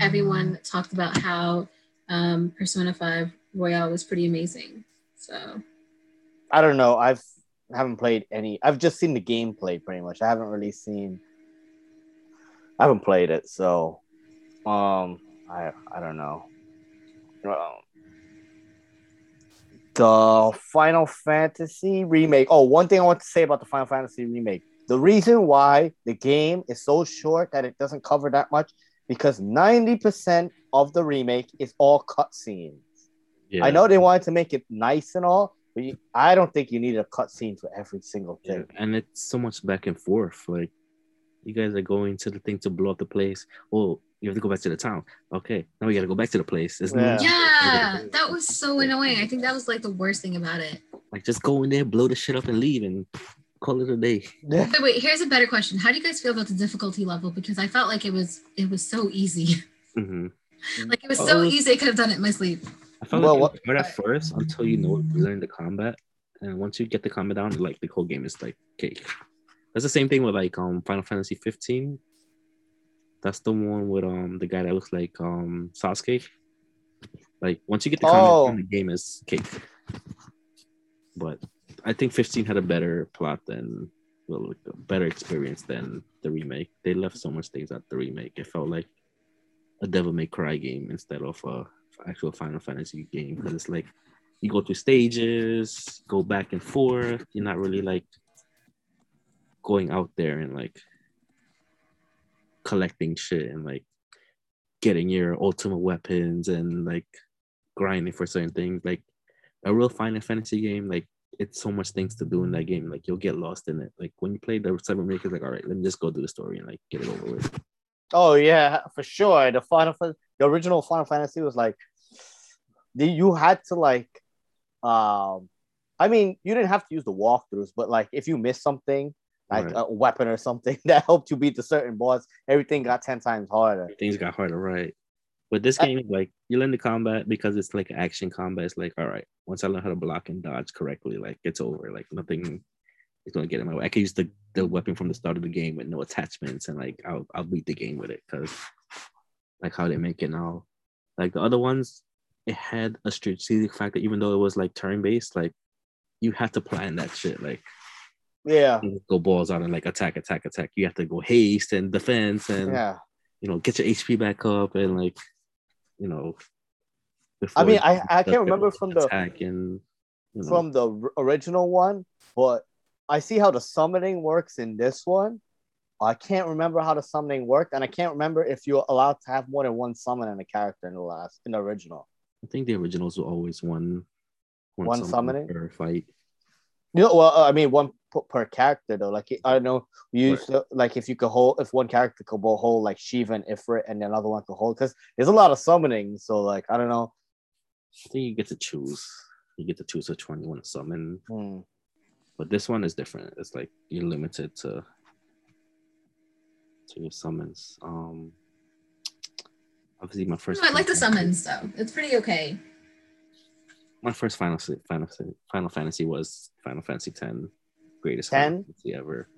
everyone talked about how um, Persona Five Royale was pretty amazing. So I don't know. I've haven't played any. I've just seen the gameplay pretty much. I haven't really seen. I haven't played it, so um, I I don't know. Um, the Final Fantasy remake. Oh, one thing I want to say about the Final Fantasy remake. The reason why the game is so short that it doesn't cover that much because 90% of the remake is all cutscenes. Yeah. I know they wanted to make it nice and all, but you, I don't think you need a cutscene for every single Yeah, thing. and it's so much back and forth. Like you guys are going to the thing to blow up the place. Oh, you have to go back to the town. Okay, now we got to go back to the place. It's Yeah. yeah, that was so annoying. I think that was like the worst thing about it. like just go in there, blow the shit up, and leave, and call it a day. Yeah. Wait, wait. Here's a better question. How do you guys feel about the difficulty level? Because I felt like it was it was so easy. *laughs* hmm like it was so easy. I could have done it in my sleep. I felt Well, like what- it hard at first until you know learn the combat, and once you get the combat down, like the whole game is like cake. That's the same thing with like um Final Fantasy 15. That's the one with um the guy that looks like um Sasuke. Like once you get the Oh. the game is cake. But I think 15 had a better plot than well, a better experience than the remake. They left so much things out the remake. It felt like a Devil May Cry game instead of a actual Final Fantasy game because it's like you go through stages, go back and forth. You're not really like going out there and like collecting shit and like getting your ultimate weapons and like grinding for certain things. Like a real Final Fantasy game, like it's so much things to do in that game. Like you'll get lost in it. Like when you play the seven make, it's like, all right, let me just go do the story and like get it over with. Oh yeah, for sure. The Final the original Final Fantasy was like you had to like um I mean you didn't have to use the walkthroughs, but like if you missed something, like Right. a weapon or something *laughs* that helped you beat the certain boss, everything got ten times harder. things got harder, right? But this uh, game, like you learn the combat because it's like action combat. It's like, all right, once I learn how to block and dodge correctly, like it's over. Like nothing is gonna get in my way. I can use the, the weapon from the start of the game with no attachments, and like I'll I'll beat the game with it because like how they make it now. Like the other ones, it had a strategic factor, even though it was like turn based. Like you had to plan that shit. Like Yeah. go balls out and like attack, attack, attack. You have to go haste and defense and Yeah. you know, get your HP back up and like, you know. I mean, I- I can't remember from the- and you know, From the original one, but I see how the summoning works in this one. I can't remember how the summoning worked, and I can't remember if you're allowed to have more than one summon in a character in the last in the original. I think the originals were always one One summon summoning? per fight. You know, well, uh, I mean, one per character though. Like I don't know, we used to like if you could hold if one character could bo- hold like Shiva and Ifrit, and another one could hold because there's a lot of summoning. So like I don't know. I think you get to choose. You get to choose which one you want to summon. Hmm. But this one is different. It's like you're limited to to your summons. Um obviously my first I like the summons though. It's pretty okay. my first Final Final Final Fantasy was Final Fantasy 10, greatest 10? Ever.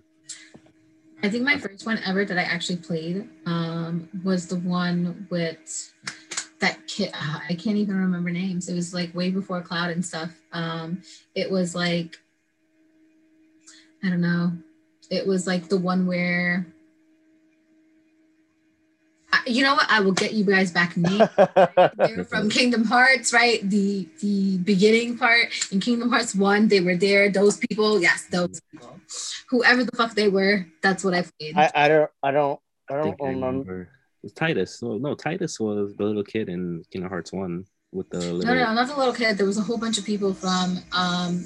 I think my first one ever that I actually played um, was the one with that kid uh, I can't even remember names. It was like way before Cloud and stuff. Um, it was like I don't know. It was like the one where you know what? I will get you guys back *laughs* name. They're from Kingdom Hearts, right? The the beginning part in Kingdom Hearts one, they were there. Those people, yes, those people, whoever the fuck they were, that's what I played. I, I don't I don't I I don't I remember. remember. It was Tidus. No, no, Tidus was the little kid in Kingdom Hearts one with the little. No, no, not the little kid. There was a whole bunch of people from um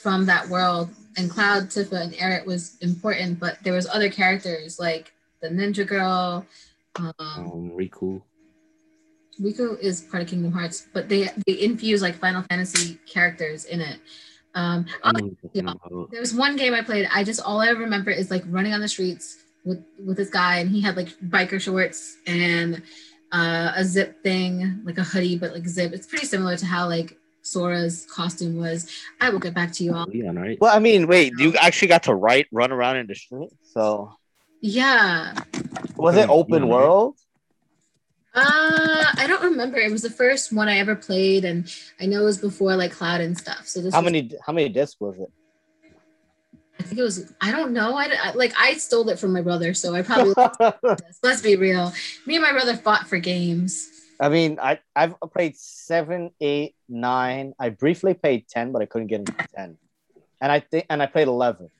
from that world, and Cloud, Tifa, and Eric was important, but there was other characters like the Ninja Girl. Um, Um, Riku. Riku is part of Kingdom Hearts, but they they infuse like Final Fantasy characters in it. Um, I oh, know what you're yeah. talking about. there was one game I played. I just all I remember is like running on the streets with with this guy, and he had like biker shorts and uh, a zip thing, like a hoodie, but like zip. It's pretty similar to how like Sora's costume was. I will get back to you all. Leon, right? Well, I mean, wait, you actually got to write, run around in the street. So Yeah. was it open Yeah. world? Uh, I don't remember. It was the first one I ever played, and I know it was before like Cloud and stuff. So this How was- many how many discs was it? I think it was. I don't know. I, I like I stole it from my brother, so I probably. *laughs* Let's be real. Me and my brother fought for games. I mean, I I've played seven, eight, nine. I briefly played ten, but I couldn't get into ten. And I think and I played eleven.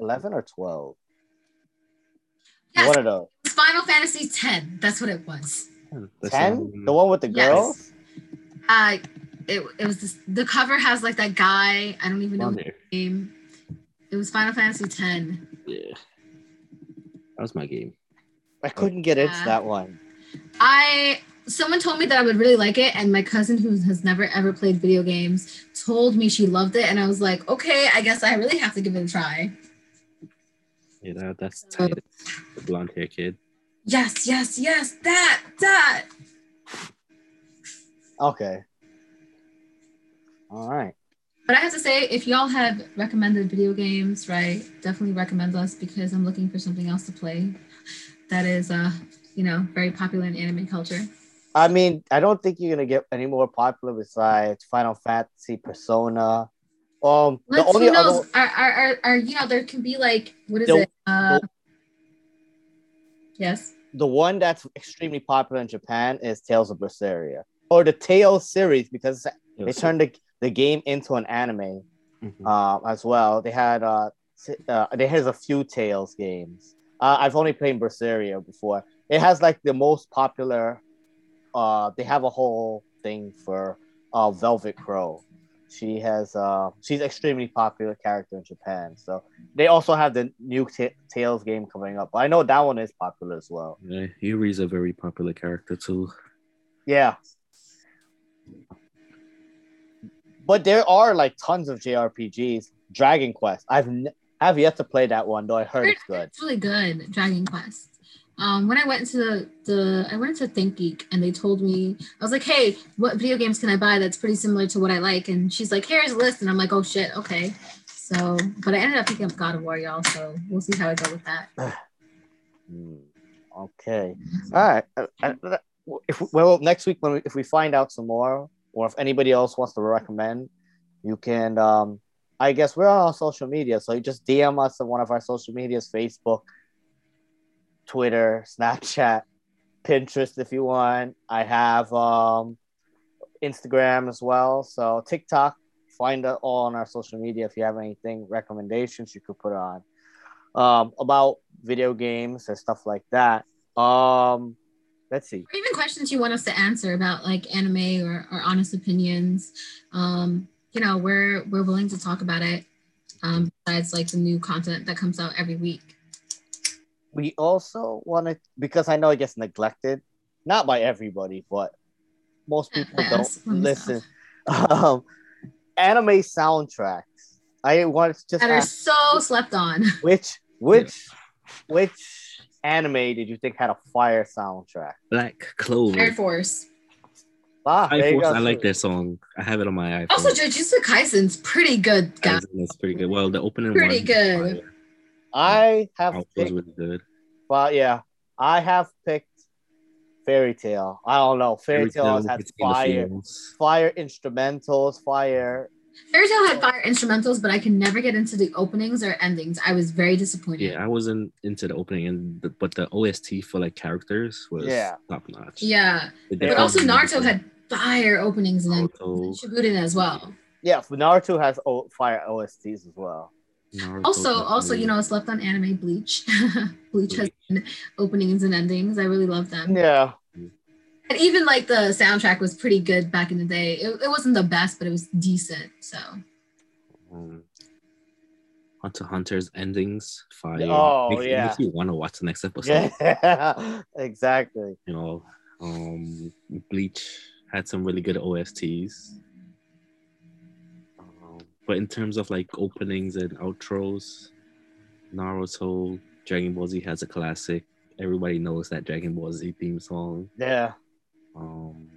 Eleven or twelve? Yes, One of those. it's Final Fantasy 10. That's what it was. Ten? um, The one with the Yes. Uh, it, it was this, the cover has like that guy. I don't even know his name. It was Final Fantasy 10. Yeah. That was my game. I couldn't get into Yeah. that one. I someone told me that I would really like it, and my cousin who has never ever played video games told me she loved it, and I was like, okay, I guess I really have to give it a try. Yeah, know, that's So- Tidus, the blonde hair kid. Yes, yes, yes, that, that. Okay. All right. But I have to say, if y'all have recommended video games, right, definitely recommend us because I'm looking for something else to play that is, uh, you know, very popular in anime culture. I mean, I don't think you're gonna get any more popular besides Final Fantasy, Persona. Um, the Let's, only who knows? other Are, are, are, are, you know, there can be like, what is The- it? Uh, yes. the one that's extremely popular in Japan is Tales of Berseria, or the Tales series because they turned the, the game into an anime Mhm. uh, as well. They had uh, s- uh they has a few Tales games. Uh, I've only played Berseria before. It has like the most popular. Uh, they have a whole thing for uh, Velvet Crowe. She has uh, she's extremely popular character in Japan. So they also have the new Ta- Tales game coming up. But I know that one is popular as well. Yeah, Yuri's a very popular character too. Yeah. But there are like tons of JRPGs. Dragon Quest. I've n- have yet to play that one though. I heard it's good. It's really good, Dragon Quest. Um, when I went to the, the I went to ThinkGeek and they told me I was like, hey, what video games can I buy that's pretty similar to what I like? And she's like, here's a list, and I'm like, oh shit, okay. So, but I ended up picking up God of War, y'all. So we'll see how I go with that. *sighs* Hmm, Okay. All right. Uh, uh, If well next week when we, if we find out some more, or if anybody else wants to recommend, you can. Um, I guess we're on social media, so you just DM us on one of our social medias: Facebook, Twitter, Snapchat, Pinterest, if you want. I have um, Instagram as well, so TikTok. Find it all on our social media. If you have anything recommendations, you could put on um, about video games and stuff like that. Um, let's see. Or even questions you want us to answer about like anime or, or honest opinions. Um, you know, we're we're willing to talk about it. Um, besides like the new content that comes out every week. We also wanted because I know it gets neglected, not by everybody, but most people *laughs* don't us, when we listen. Um, anime soundtracks. I wanted to just That are so slept on. *laughs* which which which anime did you think had a fire soundtrack? Black Air Clover. Force. Ah, I, there you go. I like that song. I have it on my iPhone. Also, Jujutsu Kaisen's pretty good, guys. That's pretty good. Well, the opening Pretty one, good. I mm. have Outro picked really good. Well, yeah, I have picked Fairy Tail. I don't know. Fairy, Tail has had its in the fire, fire instrumentals, fire. Fairy Tail had fire instrumentals, but I can never get into the openings or endings. I was very disappointed. Yeah, I wasn't into the opening, and the, but the OST for like characters was Yeah. top notch. Yeah, but also difference Naruto had fire openings and then Naruto, Shippuden as well. Yeah, Naruto has o- fire OSTs as well. Naruto Also, also, you know, it's left on anime Bleach. *laughs* Bleach has openings and endings. I really love them. Yeah, And even like the soundtrack was pretty good back in the day. It, it wasn't the best, but it was decent. So um, Hunter Hunter's endings fire. Oh, makes, yeah. makes you want to watch the next episode. yeah, *laughs* exactly. You know, um, Bleach had some really good OSTs. But in terms of like openings and outros, Naruto, Dragon Ball Z has a classic. Everybody knows that Dragon Ball Z theme song. Yeah, Um,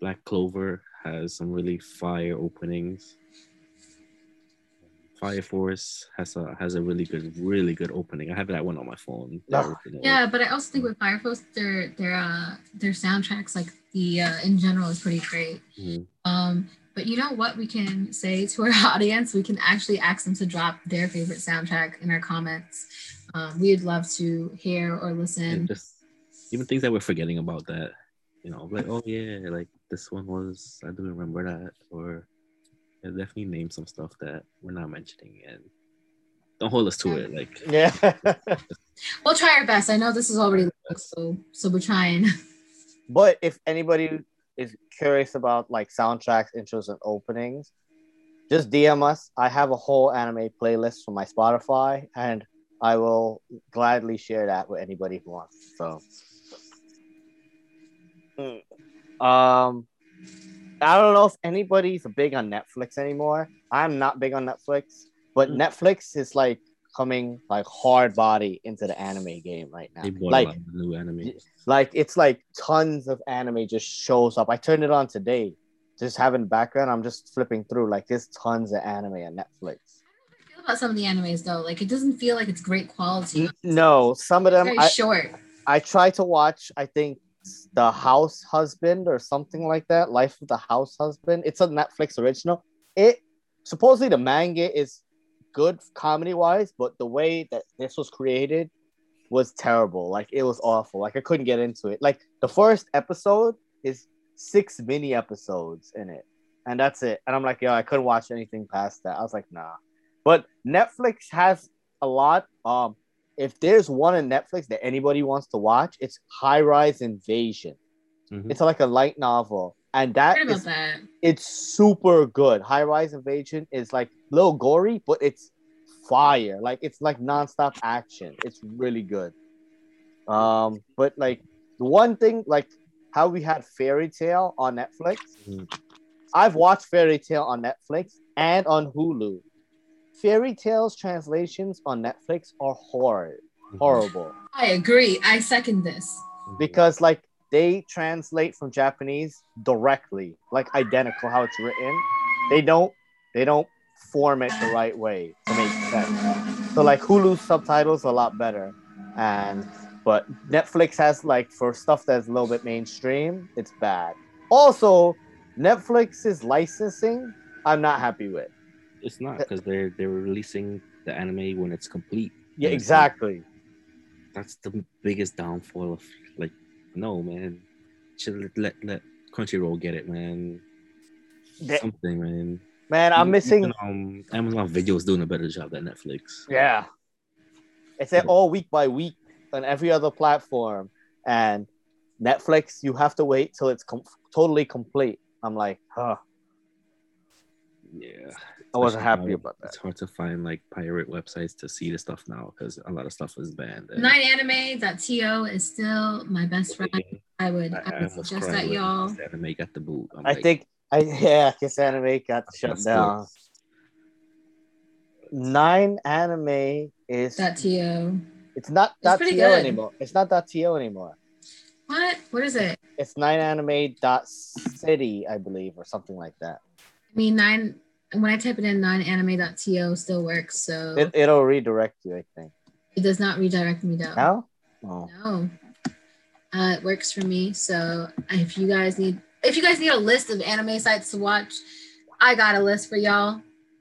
Black Clover has some really fire openings. Fire Force has a has a really good, really good opening. I have that one on my phone. No. That opening. yeah, but I also think with Fire Force, their their uh their soundtracks, like the uh in general, is pretty great. Mhm. Um, but you know what we can say to our *laughs* audience? We can actually ask them to drop their favorite soundtrack in our comments. Um, we'd love to hear or And listen. just even things that we're forgetting about that, you know, like oh yeah, like this one was I do remember that, or yeah, definitely name some stuff that we're not mentioning and don't hold us to it. Like *laughs* yeah. *laughs* We'll try our best. I know this is already long, so so we're trying. *laughs* but if anybody is curious about like soundtracks, intros, and openings, just DM us. I have a whole anime playlist for my Spotify, and I will gladly share that with anybody who wants. So, Mm. um, I don't know if anybody's big on Netflix anymore. I'm not big on Netflix, but Mm. Netflix is like coming like hard body into the anime game right now. Like a lot of new anime. like it's like tons of anime just shows up. I turned it on today, just having background. I'm just flipping through like there's tons of anime on Netflix. I don't feel about some of the animes though. Like it doesn't feel like it's great quality. N- no, some of It's them very I, short. I try to watch. I think the House Husband or something like that. Life of the House Husband. It's a Netflix original. It supposedly the manga is good comedy wise, but the way that this was created was terrible. Like it was awful. Like I couldn't get into it. Like the first episode is six mini episodes in it, and that's it. And I'm like, yo, I couldn't watch anything past that. I was like, nah. But Netflix has a lot. Um, if there's one on Netflix that anybody wants to watch, it's High Rise Invasion. Mhm. It's like a light novel, and I that heard is that. it's super good. High Rise Invasion is like a little gory, but it's fire. Like it's like nonstop action. It's really good. Um, but like the one thing, like how we had Fairy Tail on Netflix. Mhm. I've watched Fairy Tail on Netflix and on Hulu. Fairy Tail's translations on Netflix are horrid, Mhm. horrible I agree. I second this. Mhm. because like they translate from Japanese directly, like identical how it's written. They don't they don't form it the right way to make sense. So like Hulu's subtitles a lot better, and but Netflix has like for stuff that's a little bit mainstream, it's bad. Also, Netflix's licensing, I'm not happy with. It's not because they're they're releasing the anime when it's complete. Yeah, it's like- exactly. that's the biggest downfall of like no man should let let, crunchyroll get it man They- something man Man, I'm missing. Um amazon video is doing a better job than netflix Yeah. It's at all week by week on every other platform. And Netflix, you have to wait till it's com- totally complete. I'm like, huh. Yeah I wasn't happy how about that. it's hard to find like pirate websites to see the stuff now because a lot of stuff is banned and- Nineanime.to is still my best friend. I would, I, I I would suggest that y'all. this anime got the boot I'm I like, think, I *laughs* yeah, KissAnime got shut that's down. Nine Anime is, .to. it's not It's .to good. anymore. It's not dot .to anymore. What? What is it? It's nine anime dot city, I believe, or something like that. I mean, nine. When I type it in, nineanime.to still works. So It, it'll redirect you, I think. It does not redirect me though. No. Oh. No. Uh, it works for me. So if you guys need if you guys need a list of anime sites to watch, I got a list for y'all.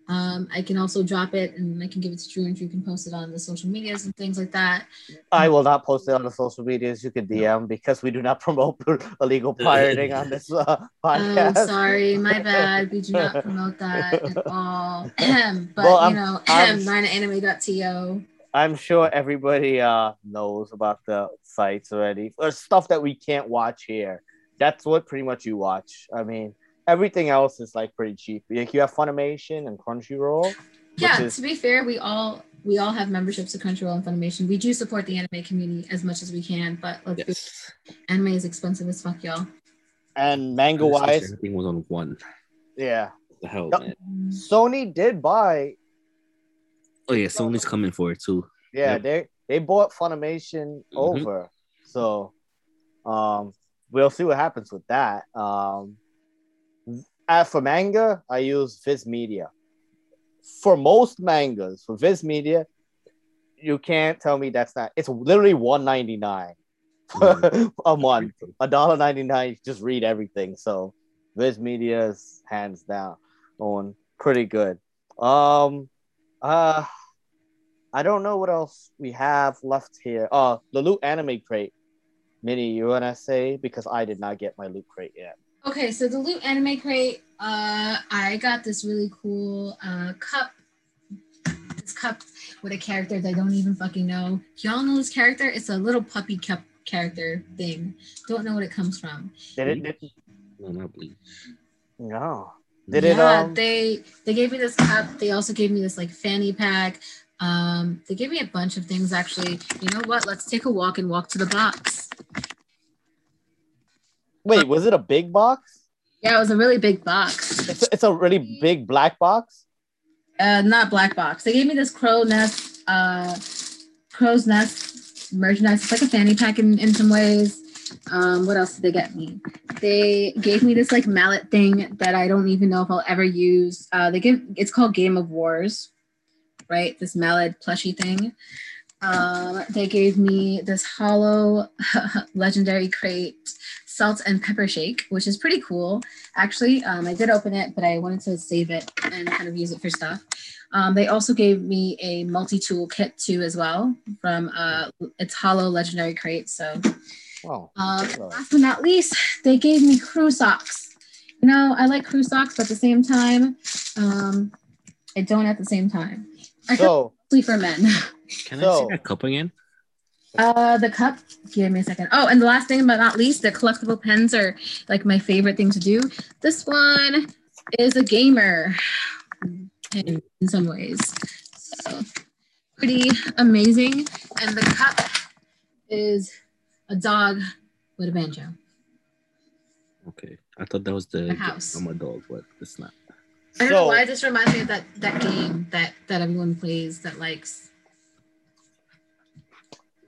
Um, I can also drop it and I can give it to Drew and Drew can post it on the social medias and things like that. I will not post it on the social medias. You can DM because we do not *laughs* promote illegal *laughs* pirating on this uh, *laughs* podcast. Oh, sorry, my bad. We do not promote that at all. *clears throat* but Well, I'm- you know, *clears throat* I'm- nineanime.to. I'm sure everybody uh knows about the sites already. Or stuff that we can't watch here. That's what pretty much you watch. I mean, everything else is like pretty cheap. Like you have Funimation and Crunchyroll. Yeah, is- to be fair, we all we all have memberships to Crunchyroll and Funimation. We do support the anime community as much as we can, but let's be anime is expensive as fuck, y'all. And manga wise, everything was on one. yeah. What the hell, Yup. man. Sony did buy Oh yeah, Sony's coming for it too. Yeah, Yep. they they bought Funimation Mhm. over. So um we'll see what happens with that. Um as for manga, I use Viz Media. For most mangas, for Viz Media, you can't tell me that's not it's literally 199 Mhm. *laughs* a month. A dollar ninety nine, just read everything. So Viz Media is hands down on pretty good. Um uh I don't know what else we have left here. Uh the loot anime crate. Mini, you wanna say? Because I did not get my loot crate yet. Okay, so the Loot Anime Crate, uh, I got this really cool uh, cup. This cup with a character that I don't even fucking know. Y'all know this character? It's a little puppy cup character thing. Don't know what it comes from. Did it did, No, not bleach. no. Did it yeah, um they they gave me this cup. They also gave me this like fanny pack. Um, they gave me a bunch of things actually. You know what? Let's take a walk and walk to the box. Wait, was it a big box? Yeah, it was a really big box. It's it's a really big black box. uh not black box. They gave me this crow nest uh crow's nest merchandise. It's like a fanny pack in, in some ways. Um what else did they get me? They gave me this like mallet thing that i don't even know if i'll ever use. Uh they give it's called game of wars right? This mallet plushy thing. Um they gave me this hollow *laughs* legendary crate salt and pepper shake which is pretty cool. Actually um, i did open it but i wanted to save it and kind of use it for stuff. Um, they also gave me a multi-tool kit too as well from uh, its hollow legendary crate so. Wow. um, last but not least they gave me crew socks. You know i like crew socks but at the same time um, i don't at the same time. I feel So *laughs* mostly for men. Can I So- see that cup again? Uh, the cup. Give me a second. Oh, and the last thing, but not least, the collectible pens are like my favorite thing to do. This one is a gamer pen in some ways. So pretty amazing. And the cup is a dog with a banjo. Okay, I thought that was the A house. I'm a dog, but it's not. I don't know so why this reminds me of that that game that that everyone plays that likes.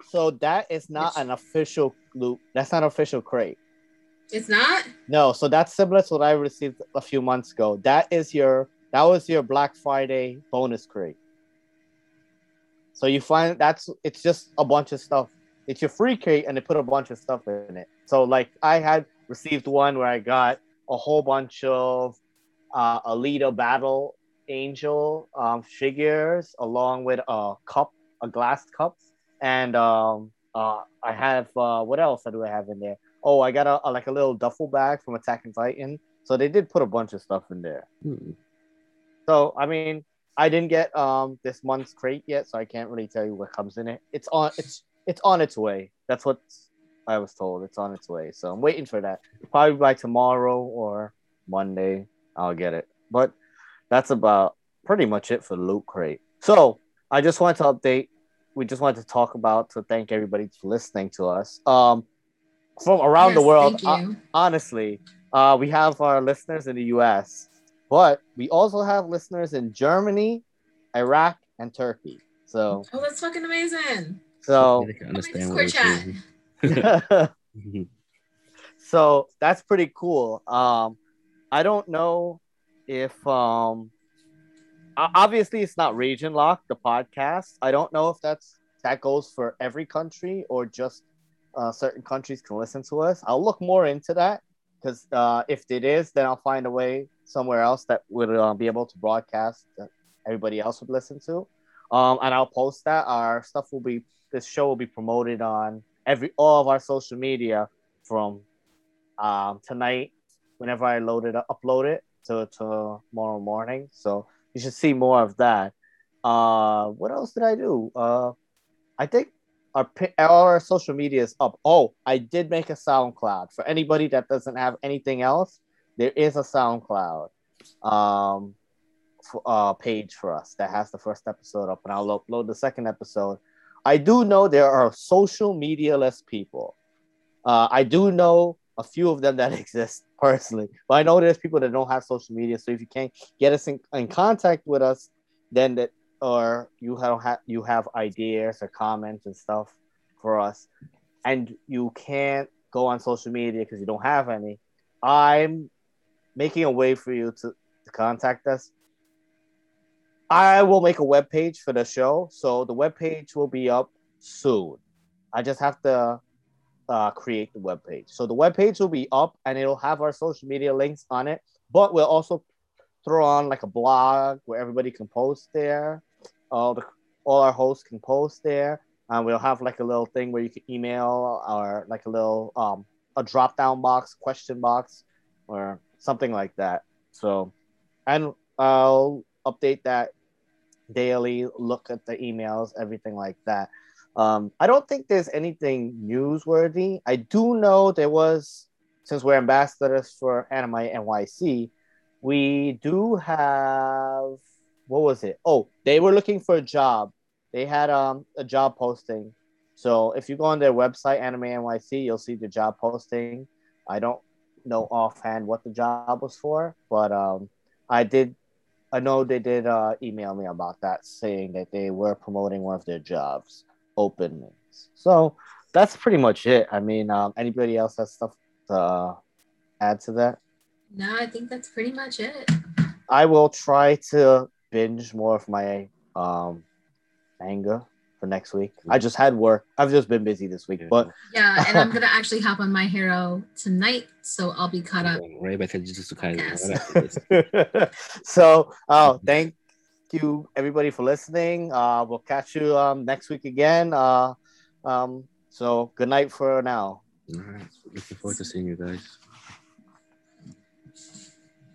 So that is not an official loot. That's not official crate. It's not. No, so that's similar to what I received a few months ago. That is your that was your Black Friday bonus crate. So you find that's it's just a bunch of stuff. It's your free crate and they put a bunch of stuff in it. So like I had received one where I got a whole bunch of uh Alita Battle Angel um figures along with a cup, a glass cup, and um uh I have uh what else do I have in there? Oh, I got a, a like a little duffel bag from Attack on Titan. So they did put a bunch of stuff in there. Hmm. So I mean, I didn't get um this month's crate yet, so I can't really tell you what comes in it. It's on it's it's on its way. That's what I was told. It's on its way. So I'm waiting for that. Probably by tomorrow or Monday, I'll get it. But that's about pretty much it for the loot crate. So I just wanted to update. We just wanted to talk about to thank everybody for listening to us. Um, from around the world, Thank you. honestly, uh, we have our listeners in the US, but we also have listeners in Germany, Iraq, and Turkey. So, Oh, that's fucking amazing. so, I understand what chat. *laughs* so that's pretty cool. Um, I don't know if um, o- obviously it's not region lock the podcast. I don't know if that's that goes for every country or just uh, certain countries can listen to us. I'll look more into that because uh, if it is, then I'll find a way somewhere else that would uh, be able to broadcast that everybody else would listen to. Um, and I'll post that. Our stuff will be this show will be promoted on every all of our social media from um, tonight whenever I load it upload it to, to tomorrow morning. So you should see more of that. Uh, what else did I do? Uh, I think our our social media is up. Oh, I did make a SoundCloud for anybody that doesn't have anything else. There is a SoundCloud um, uh, page for us that has the first episode up, and I'll upload the second episode. I do know there are social media less people. Uh, I do know a few of them that *laughs* exist personally, but I know there's people that don't have social media. So if you can't get us in, in contact with us, then that or you have, you have ideas or comments and stuff for us, and you can't go on social media because you don't have any, I'm making a way for you to, to contact us. I will make a web page for the show, so the web page will be up soon. I just have to uh, create the web page. So the web page will be up and it'll have our social media links on it, but we'll also throw on like a blog where everybody can post there all the all our hosts can post there. And we'll have like a little thing where you can email or like a little um a drop down box, question box, or something like that. So, and I'll update that daily. Look at the emails, everything like that. Um, I don't think there's anything newsworthy. I do know there was, since we're ambassadors for Anime NYC, we do have what was it? Oh, they were looking for a job. They had um a job posting. So if you go on their website, Anime NYC, you'll see the job posting. I don't know offhand what the job was for, but um, I did. I know they did uh, email me about that, saying that they were promoting one of their jobs openings. So that's pretty much it. I mean, um, anybody else has stuff to uh, add to that? No, I think that's pretty much it. I will try to binge more of my um manga for next week. I just had work. I've just been busy this week, but yeah, and I'm gonna *laughs* actually hop on my hero tonight, so I'll be caught up. Right back to Jujutsu Kaisen. so, oh, thank you everybody for listening. Uh, we'll catch you um next week again. Uh, um, so good night for now. All right, looking forward to seeing you guys.